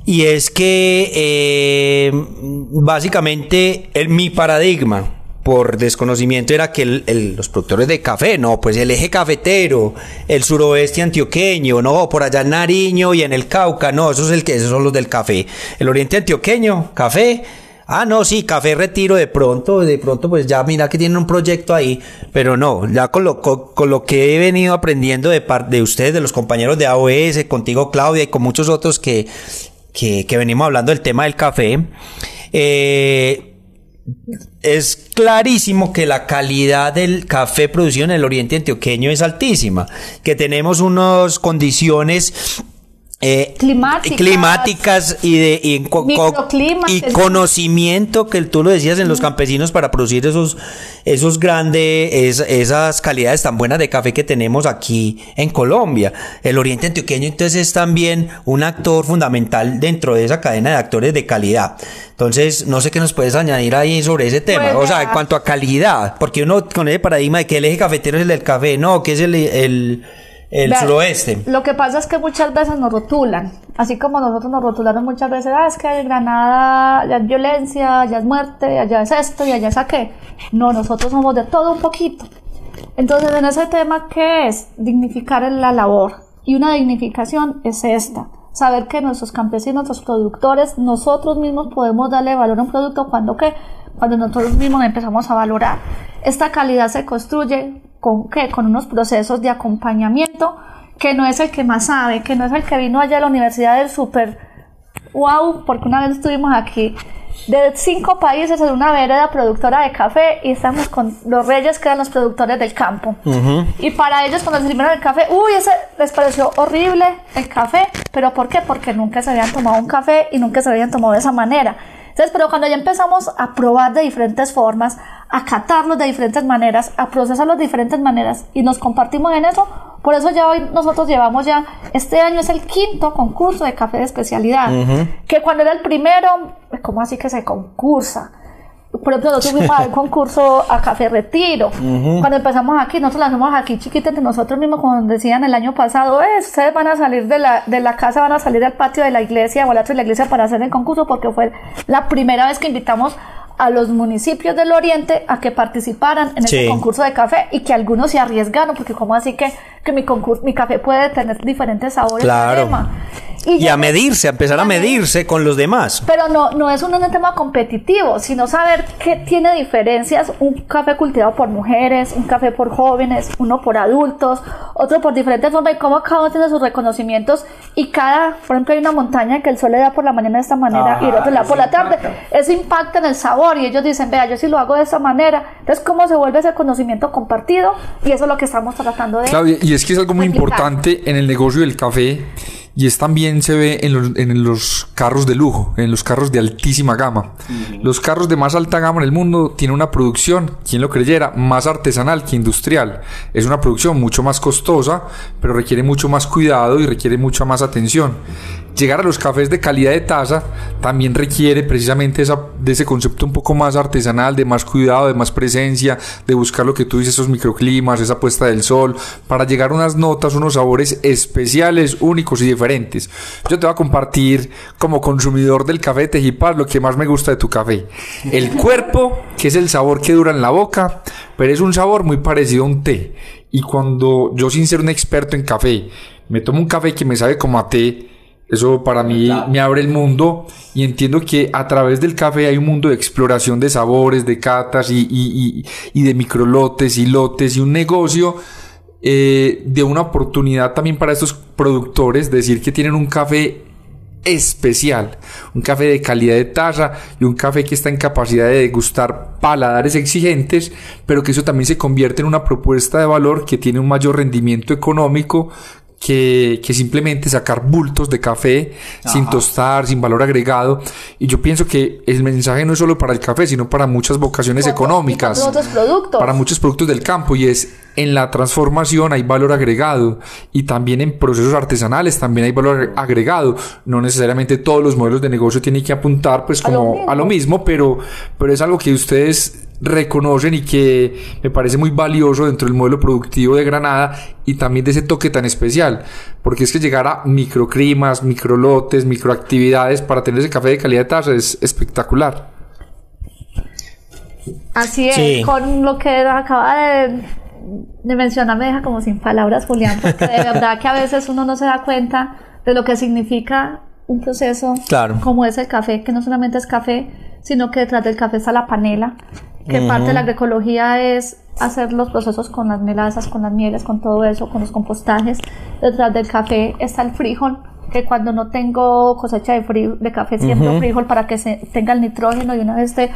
Y es que eh, básicamente el, mi paradigma por desconocimiento era que los productores de café, no, pues el eje cafetero, el suroeste antioqueño, no, por allá en Nariño y en el Cauca, no, esos, es el que, esos son los del café. El oriente antioqueño, café. Ah, no, sí, café retiro de pronto, de pronto pues ya mira que tienen un proyecto ahí, pero no, ya con lo, con, lo que he venido aprendiendo de parte de ustedes, de los compañeros de AOS, contigo Claudia y con muchos otros que, que, que venimos hablando del tema del café, eh, es clarísimo que la calidad del café producido en el oriente antioqueño es altísima, que tenemos unas condiciones eh, climáticas, y de y, y conocimiento que tú lo decías en los campesinos para producir esos esos grandes esas calidades tan buenas de café que tenemos aquí en Colombia. El Oriente Antioqueño entonces es también un actor fundamental dentro de esa cadena de actores de calidad. Entonces no sé qué nos puedes añadir ahí sobre ese tema. O sea en cuanto a calidad porque uno con ese paradigma de que el eje cafetero es el del café no que es el, el el suroeste. Lo que pasa es que muchas veces nos rotulan, así como nosotros nos rotularon muchas veces, ah, es que hay Granada, allá es violencia, allá es muerte, allá es esto y allá es aquello. No, nosotros somos de todo un poquito. Entonces, en ese tema, ¿qué es? Dignificar la labor. Y una dignificación es esta. Saber que nuestros campesinos, nuestros productores, nosotros mismos podemos darle valor a un producto cuando qué? Cuando nosotros mismos empezamos a valorar. Esta calidad se construye con qué? Con unos procesos de acompañamiento que no es el que más sabe, que no es el que vino allá a la universidad del super wow, porque una vez estuvimos aquí de cinco países en una vereda productora de café y estamos con los reyes que eran los productores del campo. Y para ellos cuando se sirvieron el café, uy, ese les pareció horrible el café, pero ¿por qué? Porque nunca se habían tomado un café y nunca se habían tomado de esa manera. Entonces, pero cuando ya empezamos a probar de diferentes formas, a catarlos de diferentes maneras, a procesarlos de diferentes maneras y nos compartimos en eso, por eso ya hoy nosotros llevamos ya, este año es el quinto concurso de café de especialidad, que cuando era el primero, ¿cómo así que se concursa? Por ejemplo, nosotros fuimos al <laughs> concurso a Café Retiro. Cuando empezamos aquí, nosotros hacemos aquí chiquita entre nosotros mismos, como decían el año pasado, eh, ustedes van a salir de la, de la casa, van a salir al patio de la iglesia o al otro de la iglesia para hacer el concurso, porque fue la primera vez que invitamos a los municipios del oriente a que participaran en ese concurso de café y que algunos se arriesgaron, porque como así que, que mi, concurso, mi café puede tener diferentes sabores. Claro. Y, a medirse, a empezar a, medirse con los demás. Pero no, no es un, tema competitivo, sino saber que tiene diferencias un café cultivado por mujeres, un café por jóvenes, uno por adultos, otro por diferentes formas y cómo cada uno tiene sus reconocimientos y cada, por ejemplo, hay una montaña que el sol le da por la mañana de esta manera y el otro le da por la tarde. Eso impacta en el sabor y ellos dicen, vea, yo sí lo hago de esta manera. Entonces, ¿cómo se vuelve ese conocimiento compartido? Y eso es lo que estamos tratando de... Claudia, y es que es algo muy importante en el negocio del café y es también se ve en los, en los, carros de lujo, en los carros de altísima gama. Los carros de más alta gama en el mundo tienen una producción, quien lo creyera, más artesanal que industrial. Es una producción mucho más costosa, pero requiere mucho más cuidado y requiere mucha más atención. Llegar a los cafés de calidad de taza también requiere precisamente de ese concepto un poco más artesanal, de más cuidado, de más presencia, de buscar lo que tú dices, esos microclimas, esa puesta del sol, para llegar a unas notas, unos sabores especiales, únicos y diferentes. Yo te voy a compartir como consumidor del café de Tejipaz lo que más me gusta de tu café. El cuerpo, que es el sabor que dura en la boca, pero es un sabor muy parecido a un té. Y cuando yo sin ser un experto en café, me tomo un café que me sabe como a té, Eso para mí me abre el mundo y entiendo que a través del café hay un mundo de exploración de sabores, de catas y, y, y, de microlotes y lotes y un negocio eh, de una oportunidad también para estos productores, decir que tienen un café especial, un café de calidad de taza y un café que está en capacidad de degustar paladares exigentes, pero que eso también se convierte en una propuesta de valor que tiene un mayor rendimiento económico que, que, simplemente sacar bultos de café sin tostar, sin valor agregado. Y yo pienso que el mensaje no es solo para el café, sino para muchas vocaciones económicas. Para otros productos. Para muchos productos del campo. Y es en la transformación hay valor agregado. Y también en procesos artesanales también hay valor agregado. No necesariamente todos los modelos de negocio tienen que apuntar pues como a lo mismo, pero, pero es algo que ustedes reconocen y que me parece muy valioso dentro del modelo productivo de Granada y también de ese toque tan especial, porque es que llegar a microclimas, microlotes, microactividades para tener ese café de calidad de taza es espectacular. Así es, con lo que acaba de, de mencionar me deja como sin palabras Julián, porque de verdad que a veces uno no se da cuenta de lo que significa un proceso como es el café, que no solamente es café, sino que detrás del café está la panela, que parte de la agroecología es hacer los procesos con las melazas, con las mieles, con todo eso, con los compostajes. Detrás del café está el frijol, que cuando no tengo cosecha de, de café siembro frijol para que se tenga el nitrógeno y una vez esté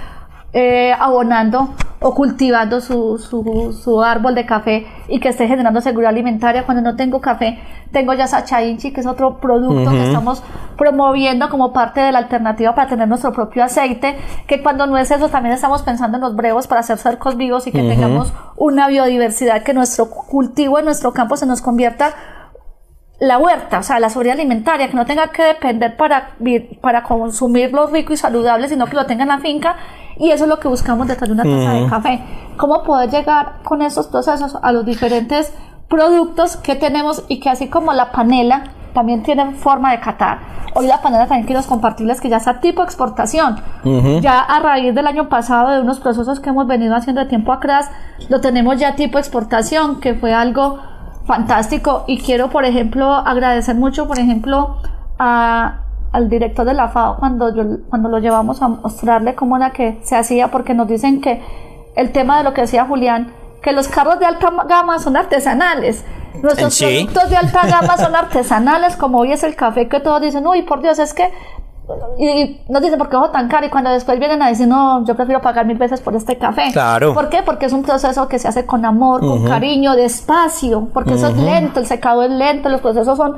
eh, abonando o cultivando su, su, su, árbol de café y que esté generando seguridad alimentaria. Cuando no tengo café, tengo ya Sacha Inchi, que es otro producto que estamos promoviendo como parte de la alternativa para tener nuestro propio aceite, que cuando no es eso, también estamos pensando en los brevos para hacer cercos vivos y que tengamos una biodiversidad, que nuestro cultivo en nuestro campo se nos convierta la huerta, o sea, la seguridad alimentaria, que no tenga que depender para, para consumir lo rico y saludable, sino que lo tenga en la finca. Y eso es lo que buscamos detrás de una taza de café. ¿Cómo poder llegar con estos procesos a los diferentes productos que tenemos y que así como la panela también tiene forma de catar. Hoy la panela también quiero compartirles que ya está tipo exportación. Ya a raíz del año pasado de unos procesos que hemos venido haciendo de tiempo atrás, lo tenemos ya tipo exportación, que fue algo fantástico y quiero, por ejemplo, agradecer mucho, por ejemplo, a, al director de la FAO cuando, yo, cuando lo llevamos a mostrarle cómo era que se hacía, porque nos dicen que el tema de lo que decía Julián, que los carros de alta gama son artesanales. Nuestros productos de alta gama son artesanales, como hoy es el café que todos dicen, uy, por Dios, es que y nos dicen por qué ojo tan caro y cuando después vienen a decir no yo prefiero pagar mil veces por este café claro. ¿por qué? porque es un proceso que se hace con amor con cariño despacio porque eso es lento el secado es lento los procesos son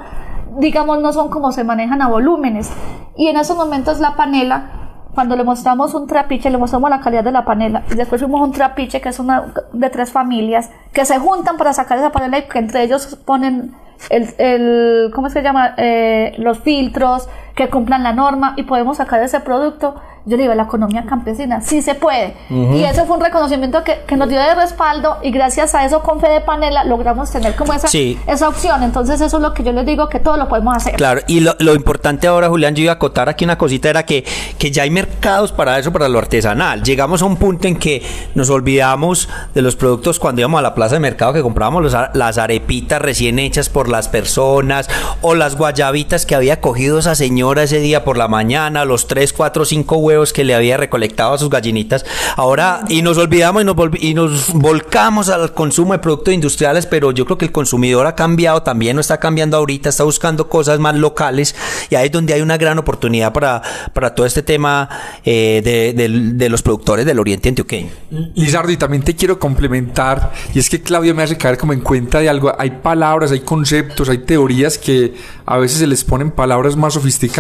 digamos no son como se manejan a volúmenes y en esos momentos la panela cuando le mostramos un trapiche, le mostramos la calidad de la panela y después fuimos un trapiche que es una de tres familias que se juntan para sacar esa panela y que entre ellos ponen el, el ¿cómo se llama? Eh, los filtros, que cumplan la norma y podemos sacar ese producto. Yo digo, la economía campesina, sí se puede. Y eso fue un reconocimiento que, que, nos dio de respaldo y gracias a eso con Fede Panela logramos tener como esa, esa opción. Entonces eso es lo que yo les digo, que todo lo podemos hacer. Claro, y lo, lo importante ahora, Julián, yo iba a acotar aquí una cosita, era que, que ya hay mercados para eso, para lo artesanal. Llegamos a un punto en que nos olvidamos de los productos cuando íbamos a la plaza de mercado que comprábamos los, las arepitas recién hechas por las personas o las guayabitas que había cogido esa señora ese día por la mañana, los 3, 4, 5 huevos que le había recolectado a sus gallinitas. Ahora, y nos olvidamos y nos, y nos volcamos al consumo de productos industriales, pero yo creo que el consumidor ha cambiado también, no está cambiando ahorita, está buscando cosas más locales y ahí es donde hay una gran oportunidad para, para todo este tema eh, de, los productores del Oriente Antioqueño. Lizardo, y también te quiero complementar, y es que Claudio me hace caer como en cuenta de algo, hay palabras, hay conceptos, hay teorías que a veces se les ponen palabras más sofisticadas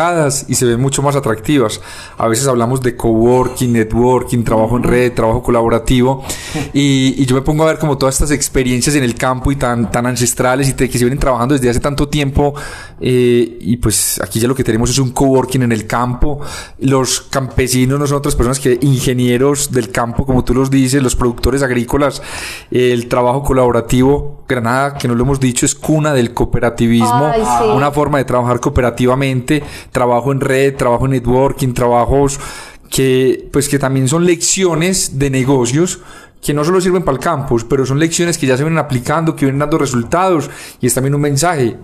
y se ven mucho más atractivas. A veces hablamos de coworking, networking, trabajo en red, trabajo colaborativo <laughs> y, yo me pongo a ver como todas estas experiencias en el campo y tan, tan ancestrales y que se vienen trabajando desde hace tanto tiempo eh, y pues aquí ya lo que tenemos es un coworking en el campo. Los campesinos no son otras personas que ingenieros del campo, como tú los dices, los productores agrícolas, el trabajo colaborativo. Granada, que no lo hemos dicho, es cuna del cooperativismo, una forma de trabajar cooperativamente trabajo en red, trabajo en networking, trabajos que pues que también son lecciones de negocios que no solo sirven para el campus, pero son lecciones que ya se vienen aplicando, que vienen dando resultados y es también un mensaje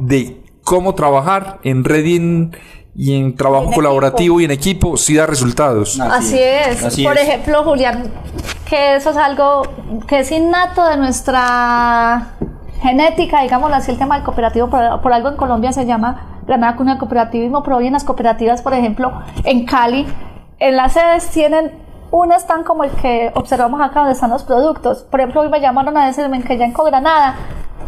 de cómo trabajar en red y en, y en trabajo En colaborativo y en equipo sí da resultados. Así, es. así Por es. ejemplo, Julián, que eso es algo que es innato de nuestra genética, digámoslo así, el tema del cooperativo, por, por algo en Colombia se llama Granada Cuna del Cooperativismo, pero hoy en las cooperativas, por ejemplo, en Cali, en las sedes tienen un stand como el que observamos acá donde están los productos. Por ejemplo, hoy me llamaron a decirme que ya en Cogranada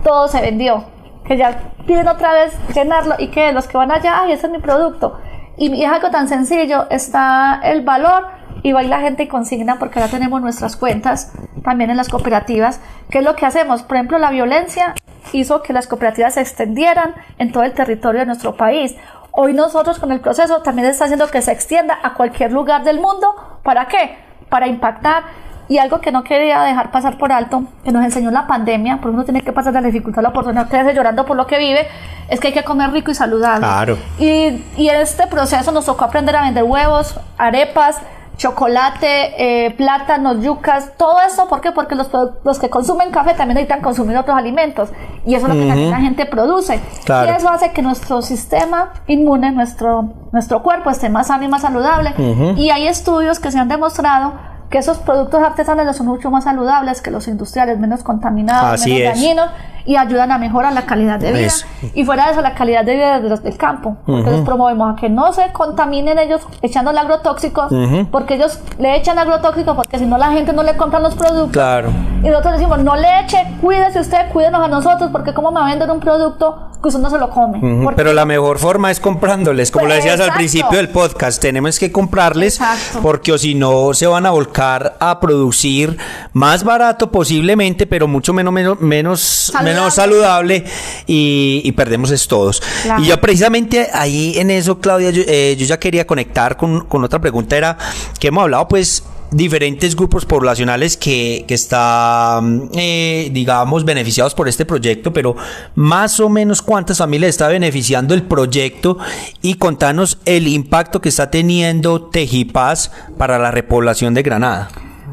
todo se vendió, que ya piden otra vez llenarlo y que los que van allá, ay, ese es mi producto. Y, es algo tan sencillo, está el valor y va la gente y consigna porque ahora tenemos nuestras cuentas también en las cooperativas. ¿Qué es lo que hacemos? Por ejemplo, la violencia hizo que las cooperativas se extendieran en todo el territorio de nuestro país. Hoy nosotros con el proceso también está haciendo que se extienda a cualquier lugar del mundo. ¿Para qué? Para impactar. Y algo que no quería dejar pasar por alto, que nos enseñó la pandemia, porque uno tiene que pasar de la dificultad a la oportunidad, quedarse llorando por lo que vive, es que hay que comer rico y saludable. Claro. Y, y en este proceso nos tocó aprender a vender huevos, arepas, chocolate, eh, plátanos, yucas, todo eso, ¿por qué? Porque los, los que consumen café también necesitan consumir otros alimentos y eso es lo que también la gente produce. Claro. Y eso hace que nuestro sistema inmune, nuestro, nuestro cuerpo esté más sano y más saludable. Y hay estudios que se han demostrado que esos productos artesanales son mucho más saludables que los industriales, menos contaminados, Así menos es. dañinos y ayudan a mejorar la calidad de vida. Eso. Y fuera de eso, la calidad de vida de los del campo. Los promovemos a que no se contaminen ellos echándole agrotóxicos, porque ellos le echan agrotóxicos, porque si no la gente no le compra los productos. Claro. Y nosotros decimos, no le eche, cuídese usted, cuídenos a nosotros, porque cómo me vender un producto que usted no se lo come. Pero la mejor forma es comprándoles, como Pues, lo decías al principio del podcast, tenemos que comprarles Exacto. porque o si no se van a volcar a producir más barato posiblemente, pero mucho menos menos menos Saludable. menos saludable y, y perdemos es todos. Claro. Y yo precisamente ahí en eso, Claudia, yo, eh, yo ya quería conectar con, con otra pregunta, era que hemos hablado pues diferentes grupos poblacionales que, que están, eh, digamos, beneficiados por este proyecto, pero más o menos cuántas familias está beneficiando el proyecto y contanos el impacto que está teniendo Tejipaz para la repoblación de Granada.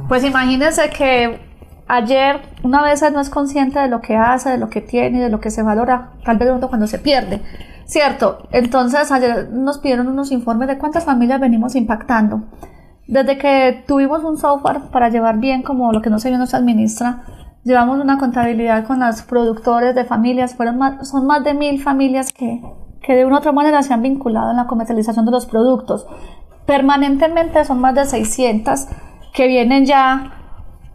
Pues imagínense que ayer una vez no es consciente de lo que hace, de lo que tiene, de lo que se valora, tal vez cuando se pierde, ¿cierto? Entonces ayer nos pidieron unos informes de cuántas familias venimos impactando. Desde que tuvimos un software para llevar bien como lo que no se bien nos administra, llevamos una contabilidad con los productores de familias, fueron más, son más de mil familias que, que de una u otra manera se han vinculado en la comercialización de los productos. Permanentemente son más de 600 que vienen ya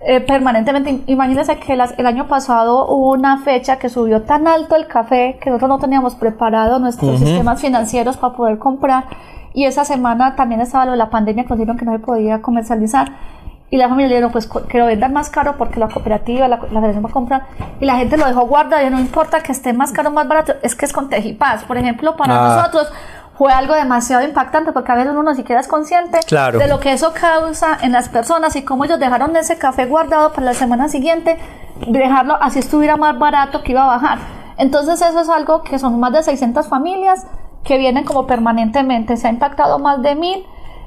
eh, permanentemente. Imagínense que las- el año pasado hubo una fecha que subió tan alto el café que nosotros no teníamos preparado nuestros sistemas financieros para poder comprar. Y esa semana también estaba lo de la pandemia que dijeron que no se podía comercializar. Y la familia le dijeron, pues que lo vendan más caro porque la cooperativa, la, la federación va a comprar. Y la gente lo dejó guardado y no importa que esté más caro o más barato, es que es con Tejipaz. Por ejemplo, para Ah. nosotros fue algo demasiado impactante porque a veces uno ni siquiera es consciente Claro. de lo que eso causa en las personas y cómo ellos dejaron ese café guardado para la semana siguiente, dejarlo así estuviera más barato que iba a bajar. Entonces eso es algo que son más de 600 familias que vienen como permanentemente, se ha impactado más de mil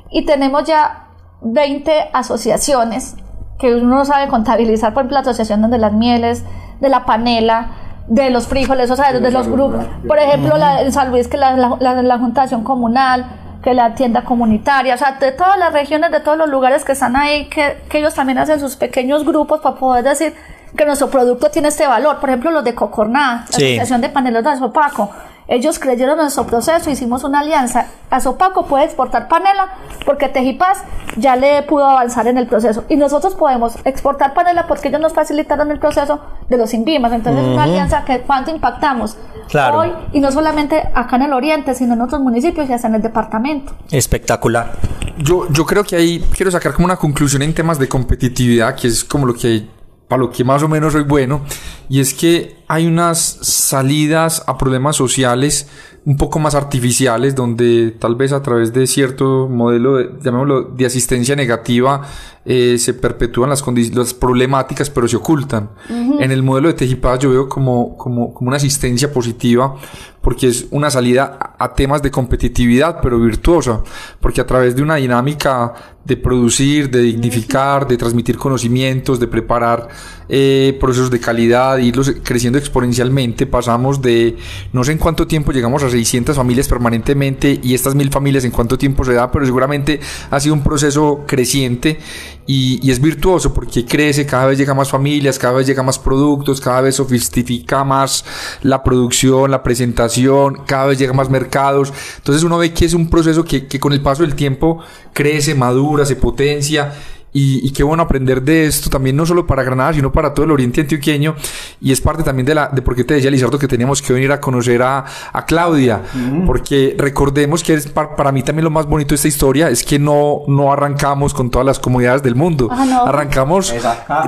y tenemos ya 20 asociaciones que uno no sabe contabilizar, por ejemplo la asociación de las mieles, de la panela, de los frijoles, o sea, de, los grupos. Por ejemplo, la en San Luis, que la, la, la, la Junta de Acción Comunal, que la tienda comunitaria, o sea, de todas las regiones, de todos los lugares que están ahí, que, que ellos también hacen sus pequeños grupos para poder decir que nuestro producto tiene este valor. Por ejemplo, los de Cocorná, la Sí. Asociación de Paneleros de Sopaco. Ellos creyeron en nuestro proceso, hicimos una alianza. A Sopaco puede exportar panela porque Tejipaz ya le pudo avanzar en el proceso. Y nosotros podemos exportar panela porque ellos nos facilitaron el proceso de los INVIMAS. Entonces es una alianza que cuánto impactamos Claro. hoy y no solamente acá en el oriente, sino en otros municipios y hasta en el departamento. Espectacular. Yo, yo creo que ahí quiero sacar como una conclusión en temas de competitividad, que es como lo que para lo que más o menos soy bueno, y es que hay unas salidas a problemas sociales un poco más artificiales, donde tal vez a través de cierto modelo, de, llamémoslo, de asistencia negativa, eh, se perpetúan las, las problemáticas, pero se ocultan. En el modelo de Tejipaz yo veo como, como, como una asistencia positiva, porque es una salida a a temas de competitividad, pero virtuosa, porque a través de una dinámica de producir, de dignificar, de transmitir conocimientos, de preparar eh, procesos de calidad, irlos creciendo exponencialmente. Pasamos de no sé en cuánto tiempo llegamos a 600 familias permanentemente y estas mil familias en cuánto tiempo se da, pero seguramente ha sido un proceso creciente y, es virtuoso porque crece, cada vez llega más familias, cada vez llega más productos, cada vez sofistifica más la producción, la presentación, cada vez llega más mercados. Entonces uno ve que es un proceso que con el paso del tiempo crece, madura, se potencia y, y, qué bueno aprender de esto también, no solo para Granada, sino para todo el oriente antioqueño. Y es parte también de la, de por qué te decía Lizardo que teníamos que venir a conocer a, a Claudia. Mm. Porque recordemos que es para, para, mí también lo más bonito de esta historia es que no, no arrancamos con todas las comunidades del mundo. Ah, no. Arrancamos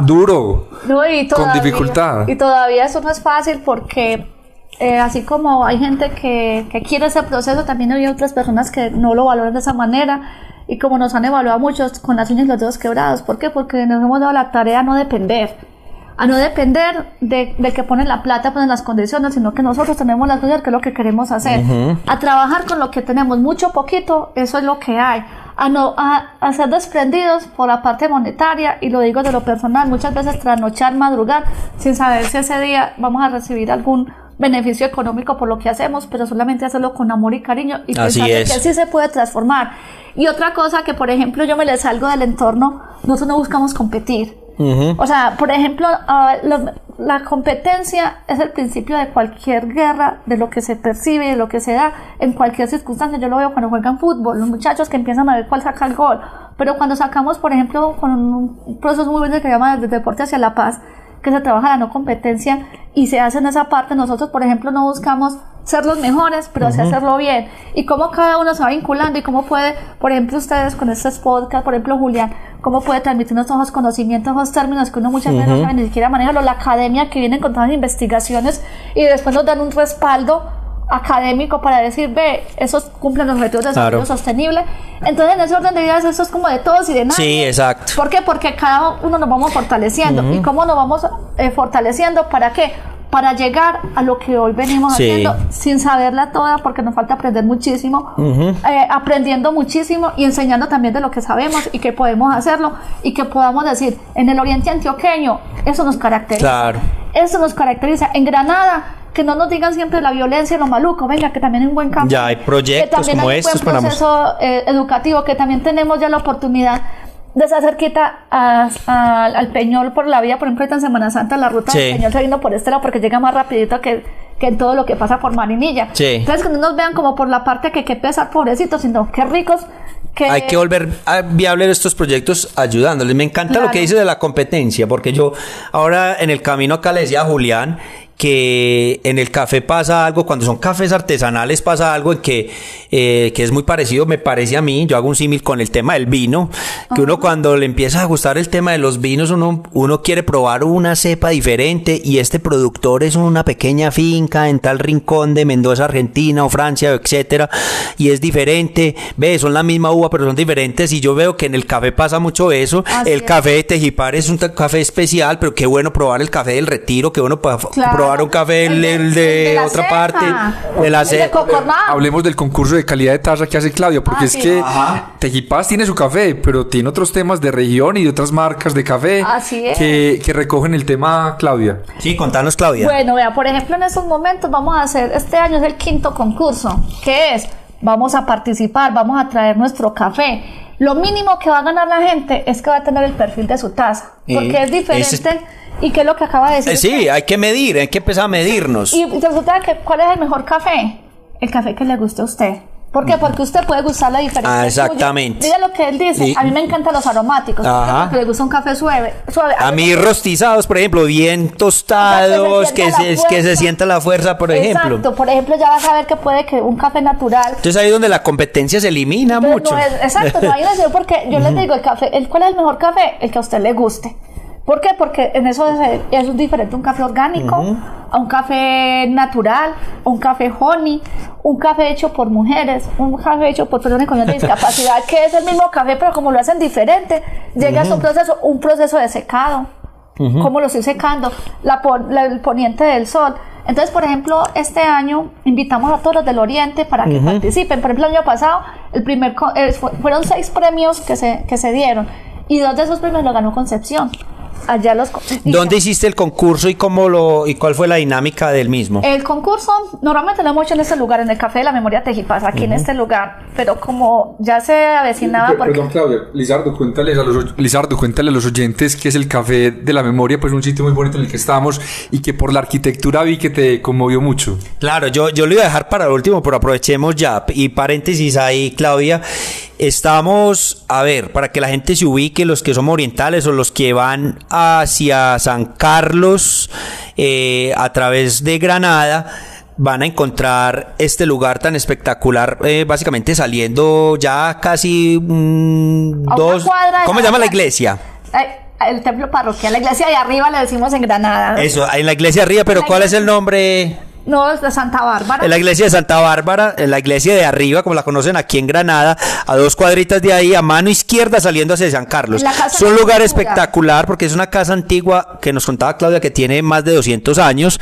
duro, No, y con todavía- dificultad. Y todavía eso no es fácil porque eh, así como hay gente que, que quiere ese proceso, también hay otras personas que no lo valoran de esa manera. Y como nos han evaluado muchos con las uñas y los dedos quebrados. ¿Por qué? Porque nos hemos dado la tarea a no depender. A no depender de, que ponen la plata, ponen las condiciones, sino que nosotros tenemos las cosas que es lo que queremos hacer. A trabajar con lo que tenemos, mucho poquito, eso es lo que hay. A, no, a, a ser desprendidos por la parte monetaria, y lo digo de lo personal, muchas veces trasnochar, madrugar, sin saber si ese día vamos a recibir algún beneficio económico por lo que hacemos, pero solamente hacerlo con amor y cariño y Así pensar que sí se puede transformar. Y otra cosa que, por ejemplo, yo me le salgo del entorno, nosotros no buscamos competir. Ujú. O sea, por ejemplo, ah, lo- la competencia es el principio de cualquier guerra, de lo que se percibe, de lo que se da en cualquier circunstancia. Yo lo veo cuando juegan fútbol, los muchachos que empiezan a ver cuál saca el gol. Pero cuando sacamos, por ejemplo, con un proceso muy bueno que se llama desde deporte hacia la paz, que se trabaja la no competencia y se hace en esa parte, nosotros, por ejemplo, no buscamos ser los mejores, pero sí hacerlo bien. Y cómo cada uno se va vinculando y cómo puede, por ejemplo, ustedes con estos podcasts, por ejemplo, Julián, cómo puede transmitirnos esos conocimientos, esos términos que uno muchas veces no sabe ni siquiera manejarlo, la academia que viene con todas las investigaciones y después nos dan un respaldo académico para decir, ve, esos cumplen los objetivos de desarrollo Claro. sostenible. Entonces, en ese orden de ideas, eso es como de todos y de nadie. Sí, exacto. ¿Por qué? Porque cada uno nos vamos fortaleciendo. ¿Y cómo nos vamos eh, fortaleciendo? ¿Para qué? Para llegar a lo que hoy venimos Sí. haciendo sin saberla toda, porque nos falta aprender muchísimo, eh, aprendiendo muchísimo y enseñando también de lo que sabemos y que podemos hacerlo y que podamos decir, en el oriente antioqueño, eso nos caracteriza. Claro. Eso nos caracteriza. En Granada, que no nos digan siempre la violencia y lo maluco, venga, que también hay un buen campo. Ya hay proyectos que también como hay un buen estos proceso eh, educativo, que también tenemos ya la oportunidad de estar cerquita a- a- al Peñol por la vía, por ejemplo, en Semana Santa, la ruta Sí. del Peñol se vino por este lado porque llega más rapidito que, que en todo lo que pasa por Marinilla. Sí. Entonces, que no nos vean como por la parte que qué pesar, pobrecitos, sino qué ricos. Que, Hay que volver a viable estos proyectos ayudándoles. Me encanta lo que dice de la competencia, porque yo ahora en el camino acá le decía a Julián que en el café pasa algo, cuando son cafés artesanales pasa algo en que, eh, que es muy parecido, me parece a mí, yo hago un símil con el tema del vino, que uno cuando le empieza a gustar el tema de los vinos, uno, uno quiere probar una cepa diferente y este productor es una pequeña finca en tal rincón de Mendoza, Argentina o Francia, etcétera, y es diferente, ve, son la misma uva, pero son diferentes y yo veo que en el café pasa mucho eso, Así el es. café de Tejipar es un café especial, pero qué bueno probar el café del retiro, qué bueno Claro. probar un café el, El de- el de, el de la otra ceja. parte, de la El de ceja. Cocorná. Hablemos del concurso de calidad de taza que hace Claudia, porque Ah, es sí. que Ajá. Tejipaz tiene su café, pero tiene otros temas de región y de otras marcas de café Así es. que, que recogen el tema Claudia. Sí, contanos Claudia. Bueno, vea, por ejemplo, en estos momentos vamos a hacer, este año es el quinto concurso. ¿Qué es? Vamos a participar, vamos a traer nuestro café. Lo mínimo que va a ganar la gente es que va a tener el perfil de su taza, Eh, porque es diferente. ese ¿Y qué es lo que acaba de decir? Eh, sí, hay que medir, hay que empezar a medirnos. Y resulta que, ¿cuál es el mejor café? El café que le guste a usted. ¿Por qué? Porque usted puede gustarle diferente. Ah, al suyo. exactamente. Mira lo que él dice. A mí me encantan los aromáticos. Ajá. Porque le gusta un café suave. suave. A mí rostizados, por ejemplo, bien tostados, que se, la que se sienta la fuerza, por ejemplo. Exacto. Por ejemplo, ya vas a ver que puede que un café natural Entonces ahí es donde la competencia se elimina Entonces, mucho. no es- exacto, no hay necesidad porque yo les digo, el café, el, ¿cuál es el mejor café? El que a usted le guste. ¿Por qué? Porque en eso es, eso es diferente un café orgánico, a un café natural, a un café honey, un café hecho por mujeres, un café hecho por personas con discapacidad, que es el mismo café, pero como lo hacen diferente, llega a su proceso, un proceso de secado. ¿Cómo lo estoy secando? La, la- el poniente del sol. Entonces, por ejemplo, este año invitamos a todos los del Oriente para que participen. Por ejemplo, el año pasado, el primer eh, fu- fueron seis premios que se, que se dieron y dos de esos premios los ganó Concepción. Allá los... ¿Dónde hiciste el concurso y cómo lo y cuál fue la dinámica del mismo? El concurso normalmente lo hemos hecho en este lugar, en el Café de la Memoria Tejipaz, aquí en este lugar, pero como ya se avecinaba porque... Perdón, Claudia. Lizardo, cuéntales a los, Lizardo, cuéntale a los oyentes que es el Café de la Memoria, pues un sitio muy bonito en el que estamos y que por la arquitectura vi que te conmovió mucho. Claro, yo, yo lo iba a dejar para el último, pero aprovechemos ya. Y paréntesis ahí, Claudia. Estamos, a ver, para que la gente se ubique, los que somos orientales o los que van hacia San Carlos eh, a través de Granada, van a encontrar este lugar tan espectacular, eh, básicamente saliendo ya casi mm, dos... ¿Cómo se la- llama la iglesia? El templo parroquial, la iglesia de arriba le decimos en Granada. Eso, en la iglesia arriba, pero ¿cuál es el nombre? No, es de Santa Bárbara. En la iglesia de Santa Bárbara, en la iglesia de arriba, como la conocen aquí en Granada, a dos cuadritas de ahí, a mano izquierda saliendo hacia San Carlos. La Es un la lugar espectacular porque es una casa antigua que nos contaba Claudia que tiene más de 200 años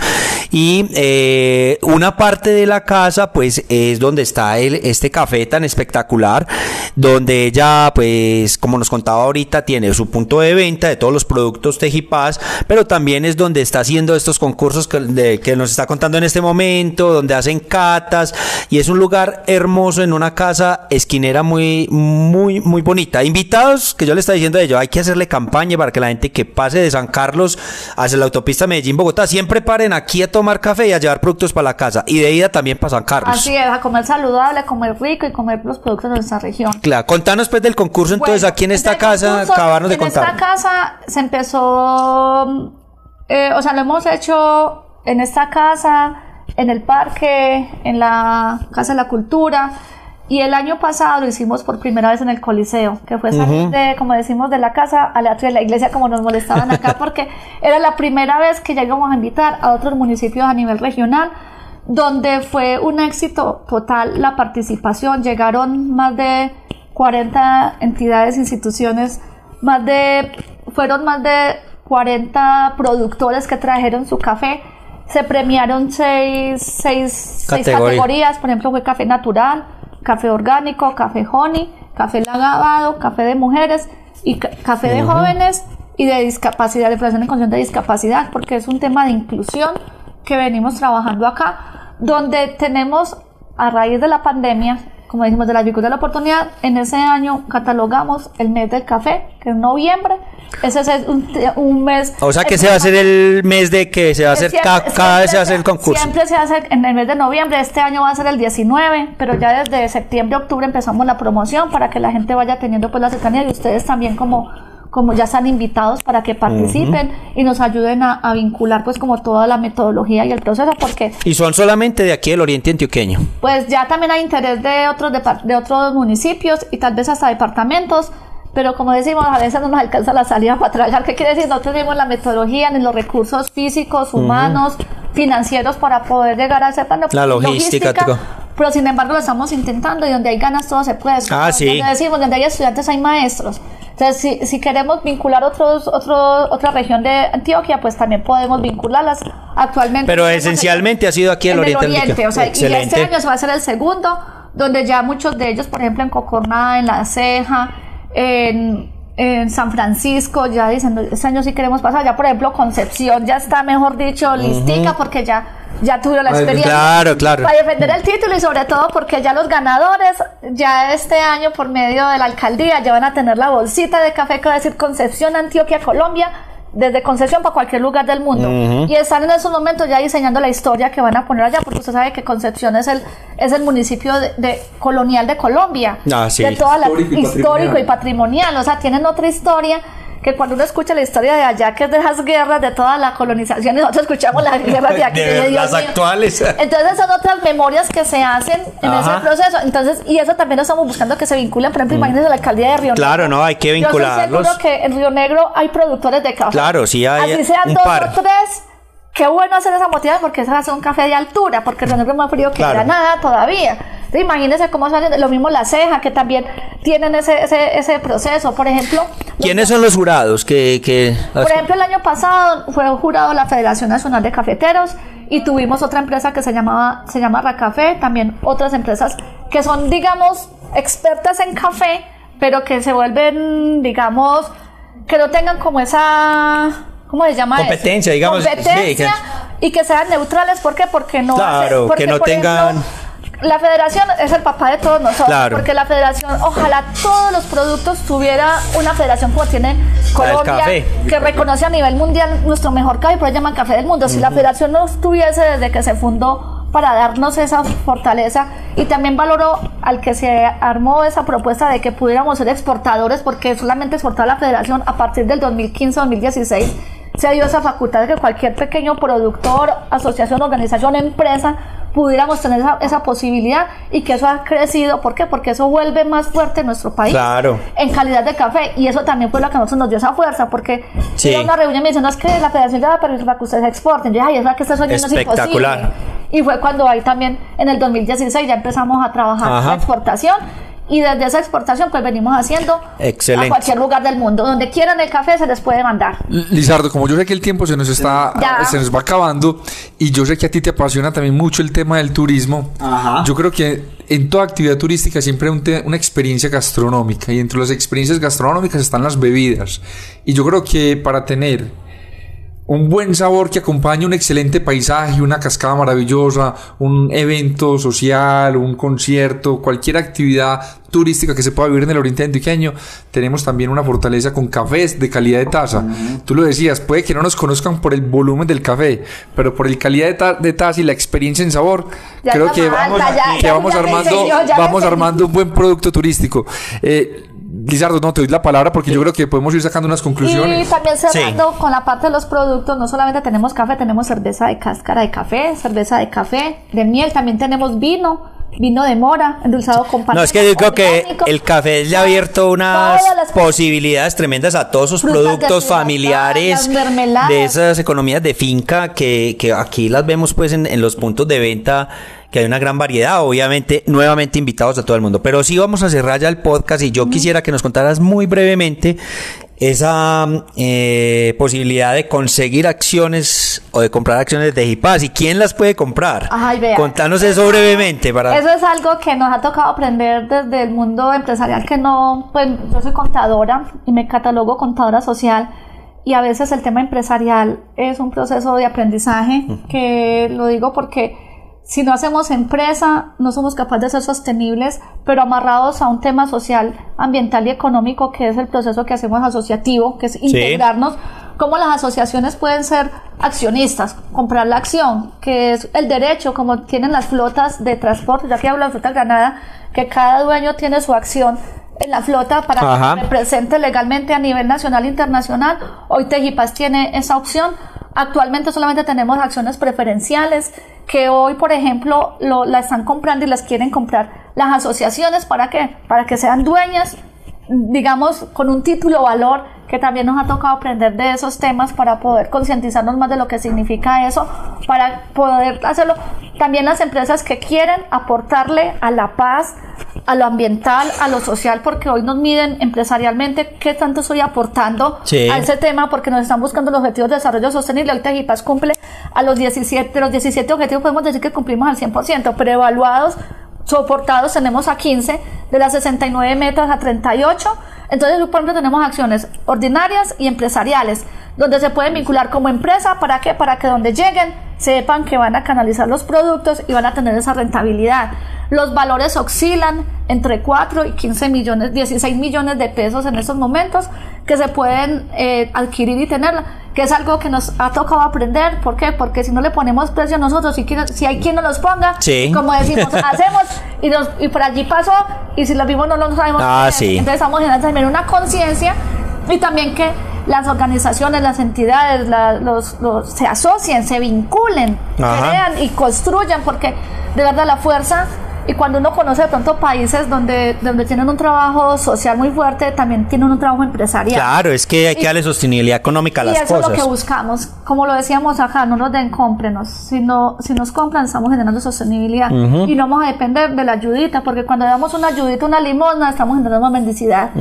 y eh, una parte de la casa pues es donde está el, este café tan espectacular, donde ella pues como nos contaba ahorita tiene su punto de venta de todos los productos Tejipaz, pero también es donde está haciendo estos concursos que, que nos está contando en este momento, donde hacen catas y es un lugar hermoso en una casa esquinera muy muy muy bonita. Invitados que yo le estaba diciendo a ellos, hay que hacerle campaña para que la gente que pase de San Carlos hacia la autopista Medellín Bogotá siempre paren aquí a tomar café y a llevar productos para la casa y de ida también para San Carlos. Así es, a comer saludable, a comer rico y comer los productos de nuestra región. Claro, contanos pues del concurso entonces Bueno, aquí en esta casa, concurso, acabarnos de en contar. esta casa se empezó, eh, o sea, lo hemos hecho en esta casa, en el parque, en la Casa de la Cultura. Y el año pasado lo hicimos por primera vez en el Coliseo, que fue salir de, como decimos, de la casa al atrio de la iglesia, como nos molestaban acá, <laughs> porque era la primera vez que llegamos a invitar a otros municipios a nivel regional, donde fue un éxito total la participación. Llegaron más de 40 entidades, instituciones, más de, fueron más de 40 productores que trajeron su café. Se premiaron seis, seis, seis Categoría. categorías, por ejemplo, fue café natural, café orgánico, café honey, café lavado, café de mujeres y ca- café de jóvenes y de discapacidad, de población en condición de discapacidad, porque es un tema de inclusión que venimos trabajando acá, donde tenemos a raíz de la pandemia, como decimos, de la dificultad de la oportunidad, en ese año catalogamos el mes del café, que es noviembre. Ese es un, un mes. O sea que se va a hacer el mes de que se va a hacer Siempre- ca- cada vez se hace el concurso. Siempre se hace en el mes de noviembre, este año va a ser el 19, pero ya desde septiembre, octubre empezamos la promoción para que la gente vaya teniendo pues la cercanía y ustedes también como, como ya están invitados para que participen y nos ayuden a, a vincular pues como toda la metodología y el proceso porque Y son solamente de aquí del oriente antioqueño. pues ya también hay interés de otros, depar- de otros municipios y tal vez hasta departamentos, pero como decimos, a veces no nos alcanza la salida para trabajar. ¿Qué quiere decir? Nosotros tenemos la metodología ni los recursos físicos, humanos, financieros para poder llegar a ese plan de La logística, todo. pero sin embargo lo estamos intentando y donde hay ganas todo se puede. Ah, sí. Donde decimos, donde hay estudiantes hay maestros. Entonces, si, si queremos vincular otros, otro, otra región de Antioquia, pues también podemos vincularlas actualmente. Pero esencialmente ha sido aquí el en oriente. el oriente, o sea, y este año se va a hacer el segundo, donde ya muchos de ellos, por ejemplo, en Cocorná, en La Ceja, en, en San Francisco, ya dicen, este año sí queremos pasar, ya por ejemplo Concepción ya está, mejor dicho, listica, porque ya, ya tuvieron la experiencia. Claro, claro. Para defender el título y sobre todo porque ya los ganadores, ya este año por medio de la alcaldía, ya van a tener la bolsita de café que va a decir Concepción, Antioquia, Colombia, desde Concepción para cualquier lugar del mundo. Y están en esos momentos ya diseñando la historia que van a poner allá, porque usted sabe que Concepción es el, es el municipio de, de- colonial de Colombia. Ah, sí. De toda la, Histórico y histórico patrimonial. y patrimonial. O sea, tienen otra historia que cuando uno escucha la historia de allá, que es de las guerras, de toda la colonización, y nosotros escuchamos las <laughs> guerras de aquí. De Dios las actuales. <laughs> Entonces son otras memorias que se hacen en Ajá. ese proceso. Entonces, y eso también lo estamos buscando que se vinculen. Por ejemplo, imagínense la alcaldía de Río Mm. Claro, Negro. no, hay que Yo estoy vincularlos. seguro que en Río Negro hay productores de café. Claro, sí hay Así sean un dos par. o tres. Qué bueno hacer esa motivación porque esa va a ser un café de altura, porque Negro es más frío que Claro. Granada todavía. Imagínense cómo salen, lo mismo la ceja, que también tienen ese, ese, ese proceso. Por ejemplo, ¿Quiénes son los jurados que, que por ejemplo, el año pasado fue jurado la Federación Nacional de Cafeteros y tuvimos otra empresa que se llamaba se llama Racafé, también otras empresas que son, digamos, expertas en café, pero que se vuelven, digamos, que no tengan como esa ¿cómo se llama? Competencia, digamos. Competencia y que sean neutrales. ¿Por qué? Porque no. Claro, que no tengan. la federación es el papá de todos nosotros, claro. porque la federación, ojalá todos los productos tuviera una federación como tiene Colombia, que reconoce a nivel mundial nuestro mejor café, por eso llaman café del mundo. Si la federación no estuviese desde que se fundó para darnos esa fortaleza y también valoro al que se armó esa propuesta de que pudiéramos ser exportadores porque solamente exportaba la federación a partir del 2015-2016 se dio esa facultad de que cualquier pequeño productor, asociación, organización, empresa pudiéramos tener esa, posibilidad y que eso ha crecido. ¿Por qué? Porque eso vuelve más fuerte nuestro país claro. en calidad de café. Y eso también fue lo que a nosotros nos dio esa fuerza, porque sí. una reunión me dicen, no es que la Federación ya para que ustedes exporten. Yo ay, es verdad que este sueño no es imposible. Y fue cuando ahí también, en el 2016, ya empezamos a trabajar la exportación y desde esa exportación pues venimos haciendo a cualquier lugar del mundo. Donde quieran el café se les puede mandar. Lizardo, como yo sé que el tiempo se nos está se nos va acabando y yo sé que a ti te apasiona también mucho el tema del turismo, yo creo que en toda actividad turística siempre hay una experiencia gastronómica y entre las experiencias gastronómicas están las bebidas. Y yo creo que para tener un buen sabor que acompañe un excelente paisaje, una cascada maravillosa, un evento social, un concierto, cualquier actividad turística que se pueda vivir en el oriente antioqueño, tenemos también una fortaleza con cafés de calidad de taza. Tú lo decías, puede que no nos conozcan por el volumen del café, pero por el calidad de, taza y la experiencia en sabor, creo que vamos, que vamos armando, vamos armando un buen producto turístico. Eh, Lizardo, no te doy la palabra porque yo creo que podemos ir sacando unas conclusiones. Y también cerrando con la parte de los productos, no solamente tenemos café, tenemos cerveza de cáscara de café, cerveza de café, de miel, también tenemos vino, vino de mora, endulzado con pan. No, es que digo que el café le ha abierto unas posibilidades tremendas a todos sus productos familiares, de esas economías de finca que, que aquí las vemos pues en, en los puntos de venta que hay una gran variedad, obviamente, nuevamente invitados a todo el mundo. Pero sí vamos a cerrar ya el podcast y yo quisiera que nos contaras muy brevemente esa eh, posibilidad de conseguir acciones o de comprar acciones de Hipaz y quién las puede comprar. Ay, Contanos eso brevemente. Para... Eso es algo que nos ha tocado aprender desde el mundo empresarial, que no, pues yo soy contadora y me catalogo contadora social y a veces el tema empresarial es un proceso de aprendizaje, que lo digo porque si no hacemos empresa, no somos capaces de ser sostenibles, pero amarrados a un tema social, ambiental y económico, que es el proceso que hacemos asociativo, que es integrarnos, como las asociaciones pueden ser accionistas, comprar la acción, que es el derecho, como tienen las flotas de transporte, ya que hablo de Flota Granada, que cada dueño tiene su acción en la flota para que se represente legalmente a nivel nacional e internacional. Hoy Tejipas tiene esa opción. Actualmente solamente tenemos acciones preferenciales que hoy, por ejemplo, lo, la están comprando y las quieren comprar las asociaciones. ¿Para qué? Para que sean dueñas, digamos, con un título valor que también nos ha tocado aprender de esos temas para poder concientizarnos más de lo que significa eso, para poder hacerlo. También las empresas que quieren aportarle a la paz, a lo ambiental, a lo social, porque hoy nos miden empresarialmente qué tanto estoy aportando a ese tema, porque nos están buscando los objetivos de desarrollo sostenible. Ahorita GIPAS cumple a los 17, de los 17 objetivos podemos decir que cumplimos al 100%, pero evaluados soportados tenemos a 15, de las 69 metas a 38. Entonces, por ejemplo, tenemos acciones ordinarias y empresariales, donde se pueden vincular como empresa, ¿para qué? Para que donde lleguen sepan que van a canalizar los productos y van a tener esa rentabilidad. Los valores oscilan entre 4 y 15 millones, 16 millones de pesos en estos momentos que se pueden eh, adquirir y tenerla, que es algo que nos ha tocado aprender. ¿Por qué? Porque si no le ponemos precio a nosotros, si, si hay quien nos los ponga, como decimos, <laughs> hacemos y, nos, y por allí pasó y si lo vimos no lo sabemos. Ah, sí. Entonces estamos generando también una conciencia y también que las organizaciones, las entidades, los, los, se asocien, se vinculen, crean y construyan, porque de verdad la fuerza y cuando uno conoce de pronto países donde, donde tienen un trabajo social muy fuerte, también tienen un trabajo empresarial. Claro, es que hay que darle sostenibilidad económica a las cosas. Y eso es lo que buscamos. Como lo decíamos acá, no nos den, cómprenos. Si, no, si nos compran, estamos generando sostenibilidad. Y no vamos a depender de la ayudita, porque cuando damos una ayudita, una limosna, estamos generando mendicidad.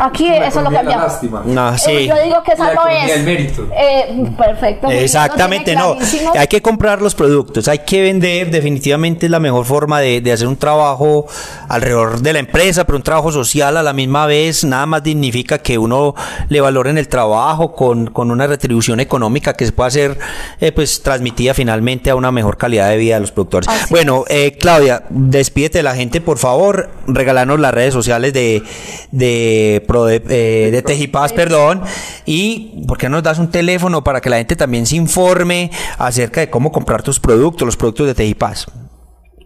Aquí eso es lo que habíamos. No, sí. Eh, yo digo que esa no es. El mérito. Eh, perfecto. Exactamente, no. Hay que comprar los productos, hay que vender. Definitivamente es la mejor forma de, de hacer un un trabajo alrededor de la empresa, pero un trabajo social a la misma vez, nada más dignifica que uno le valoren el trabajo con, con una retribución económica que se pueda hacer eh, pues transmitida finalmente a una mejor calidad de vida de los productores. bueno, eh, Claudia, despídete de la gente, por favor, regalarnos las redes sociales de, de, eh, de Tejipaz, perdón, y ¿por qué no nos das un teléfono para que la gente también se informe acerca de cómo comprar tus productos, los productos de Tejipaz?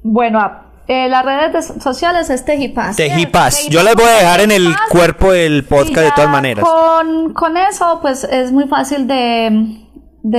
Bueno, eh, las redes sociales es Tejipaz. Tejipaz. Yo las voy a dejar en el cuerpo del podcast de todas maneras. Con, con eso, pues es muy fácil de, de,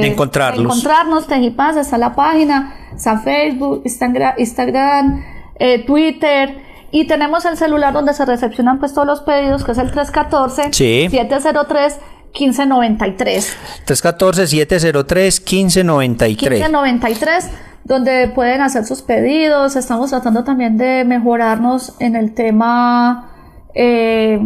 de encontrarlos. De encontrarnos. Tejipaz está la página, está Facebook, Instagram, Instagram eh, Twitter. Y tenemos el celular donde se recepcionan pues todos los pedidos, que es el 314 703 1593. 314 703 1593. 1593 donde pueden hacer sus pedidos. Estamos tratando también de mejorarnos en el tema eh,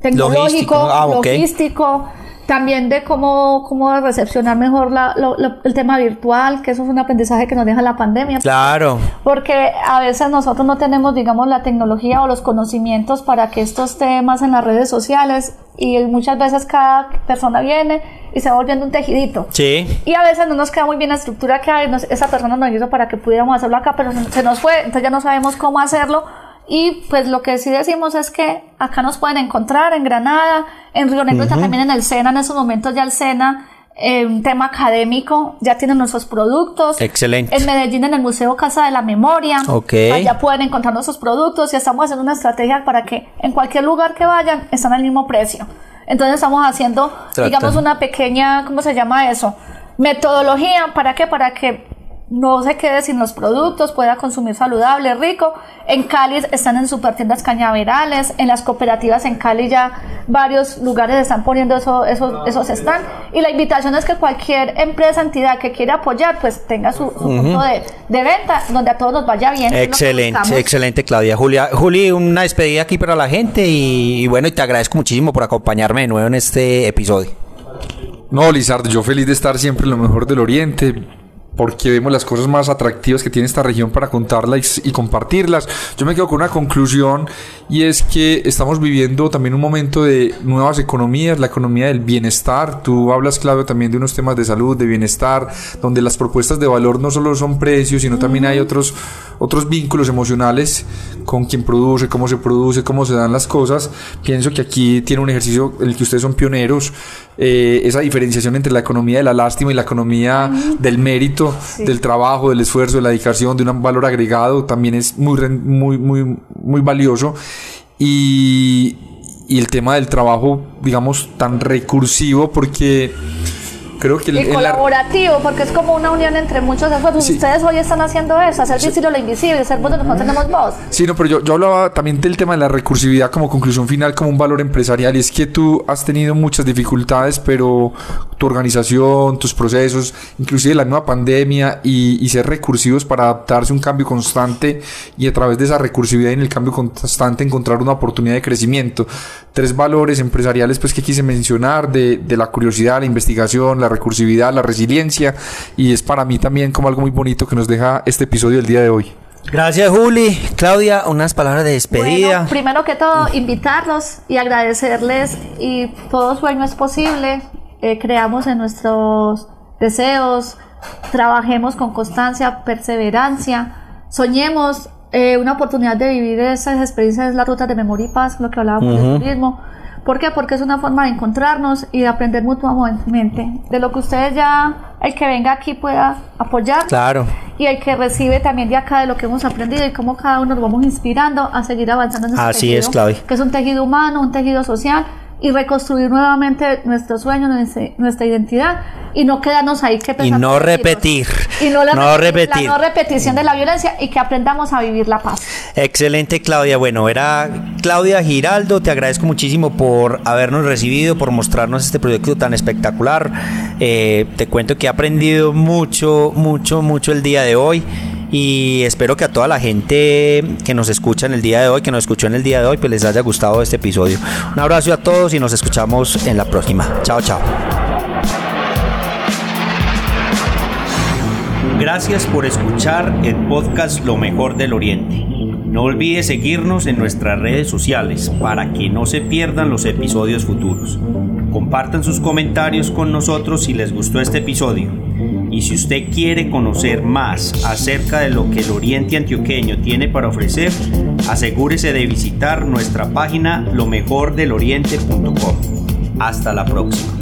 tecnológico, logístico. Ah, también de cómo, cómo recepcionar mejor la, el tema virtual, que eso es un aprendizaje que nos deja la pandemia. Claro. Porque a veces nosotros no tenemos, digamos, la tecnología o los conocimientos para que estos temas en las redes sociales y muchas veces cada persona viene y se va volviendo un tejidito. Sí. Y a veces no nos queda muy bien la estructura que hay, esa persona nos hizo para que pudiéramos hacerlo acá, pero se nos fue, entonces ya no sabemos cómo hacerlo y pues lo que sí decimos es que acá nos pueden encontrar en Granada, en Río Negro, también en el SENA, en esos momentos ya el SENA, eh, un tema académico, ya tienen nuestros productos. Excelente. En Medellín, en el Museo Casa de la Memoria. Ok. Allá pueden encontrar nuestros productos y estamos haciendo una estrategia para que en cualquier lugar que vayan están al mismo precio. Entonces estamos haciendo, digamos, una pequeña, ¿cómo se llama eso? Metodología, ¿para qué? Para que no se quede sin los productos, pueda consumir saludable, rico. En Cali están en supertiendas cañaverales, en las cooperativas en Cali ya varios lugares están poniendo eso, esos, esos están. Y la invitación es que cualquier empresa, entidad que quiera apoyar, pues tenga su, punto de, venta donde a todos nos vaya bien. Excelente, excelente Claudia. Julia, Juli, una despedida aquí para la gente y, y bueno, y te agradezco muchísimo por acompañarme de nuevo en este episodio. No, Lizardo, yo feliz de estar siempre en lo mejor del Oriente porque vemos las cosas más atractivas que tiene esta región para contarlas y, compartirlas. Yo me quedo con una conclusión y es que estamos viviendo también un momento de nuevas economías, la economía del bienestar. Tú hablas, Claudio, también de unos temas de salud, de bienestar, donde las propuestas de valor no solo son precios, sino también hay otros, otros vínculos emocionales con quien produce, cómo se produce, cómo se dan las cosas. Pienso que aquí tiene un ejercicio en el que ustedes son pioneros, eh, esa diferenciación entre la economía de la lástima y la economía del mérito, del trabajo, del esfuerzo, de la dedicación, de un valor agregado, también es muy, muy, muy, muy valioso. Y, y el tema del trabajo, digamos, tan recursivo, porque creo que y colaborativo, porque es como una unión entre muchos esfuerzos. Ustedes hoy están haciendo eso, hacer visible lo invisible, ser vos donde no tenemos voz. Sí, no, pero yo, yo hablaba también del tema de la recursividad como conclusión final, como un valor empresarial, y es que tú has tenido muchas dificultades, pero tu organización, tus procesos, inclusive la nueva pandemia, y, y ser recursivos para adaptarse a un cambio constante y a través de esa recursividad y en el cambio constante encontrar una oportunidad de crecimiento. Tres valores empresariales pues que quise mencionar, de, de la curiosidad, la investigación, la recursividad, la resiliencia y es para mí también como algo muy bonito que nos deja este episodio del día de hoy. Gracias Juli. Claudia, unas palabras de despedida. primero que todo, invitarlos y agradecerles y todo sueño es posible. Eh, creamos en nuestros deseos, trabajemos con constancia, perseverancia, soñemos eh, una oportunidad de vivir esas experiencias, la ruta de memoria y paz, lo que hablábamos del turismo ¿Por qué? Porque es una forma de encontrarnos y de aprender mutuamente. De lo que ustedes ya, el que venga aquí pueda apoyar. Claro. Y el que recibe también de acá de lo que hemos aprendido y cómo cada uno nos vamos inspirando a seguir avanzando en este Así es, Claudia. Que es un tejido humano, un tejido social y reconstruir nuevamente nuestro sueño, nuestra identidad y no quedarnos ahí que y no repetir y no, la, repetir la no repetición de la violencia y que aprendamos a vivir la paz. Excelente Claudia. Bueno era Claudia Giraldo. Te agradezco muchísimo por habernos recibido por mostrarnos este proyecto tan espectacular. Eh, te cuento que he aprendido mucho mucho mucho el día de hoy y espero que a toda la gente que nos escucha en el día de hoy, que nos escuchó en el día de hoy, pues les haya gustado este episodio. Un abrazo a todos y nos escuchamos en la próxima. Chao, chao. Gracias por escuchar el podcast Lo mejor del Oriente. No olvide seguirnos en nuestras redes sociales para que no se pierdan los episodios futuros. Compartan sus comentarios con nosotros si les gustó este episodio. Y si usted quiere conocer más acerca de lo que el Oriente Antioqueño tiene para ofrecer, asegúrese de visitar nuestra página lomejordeloriente.com. Hasta la próxima.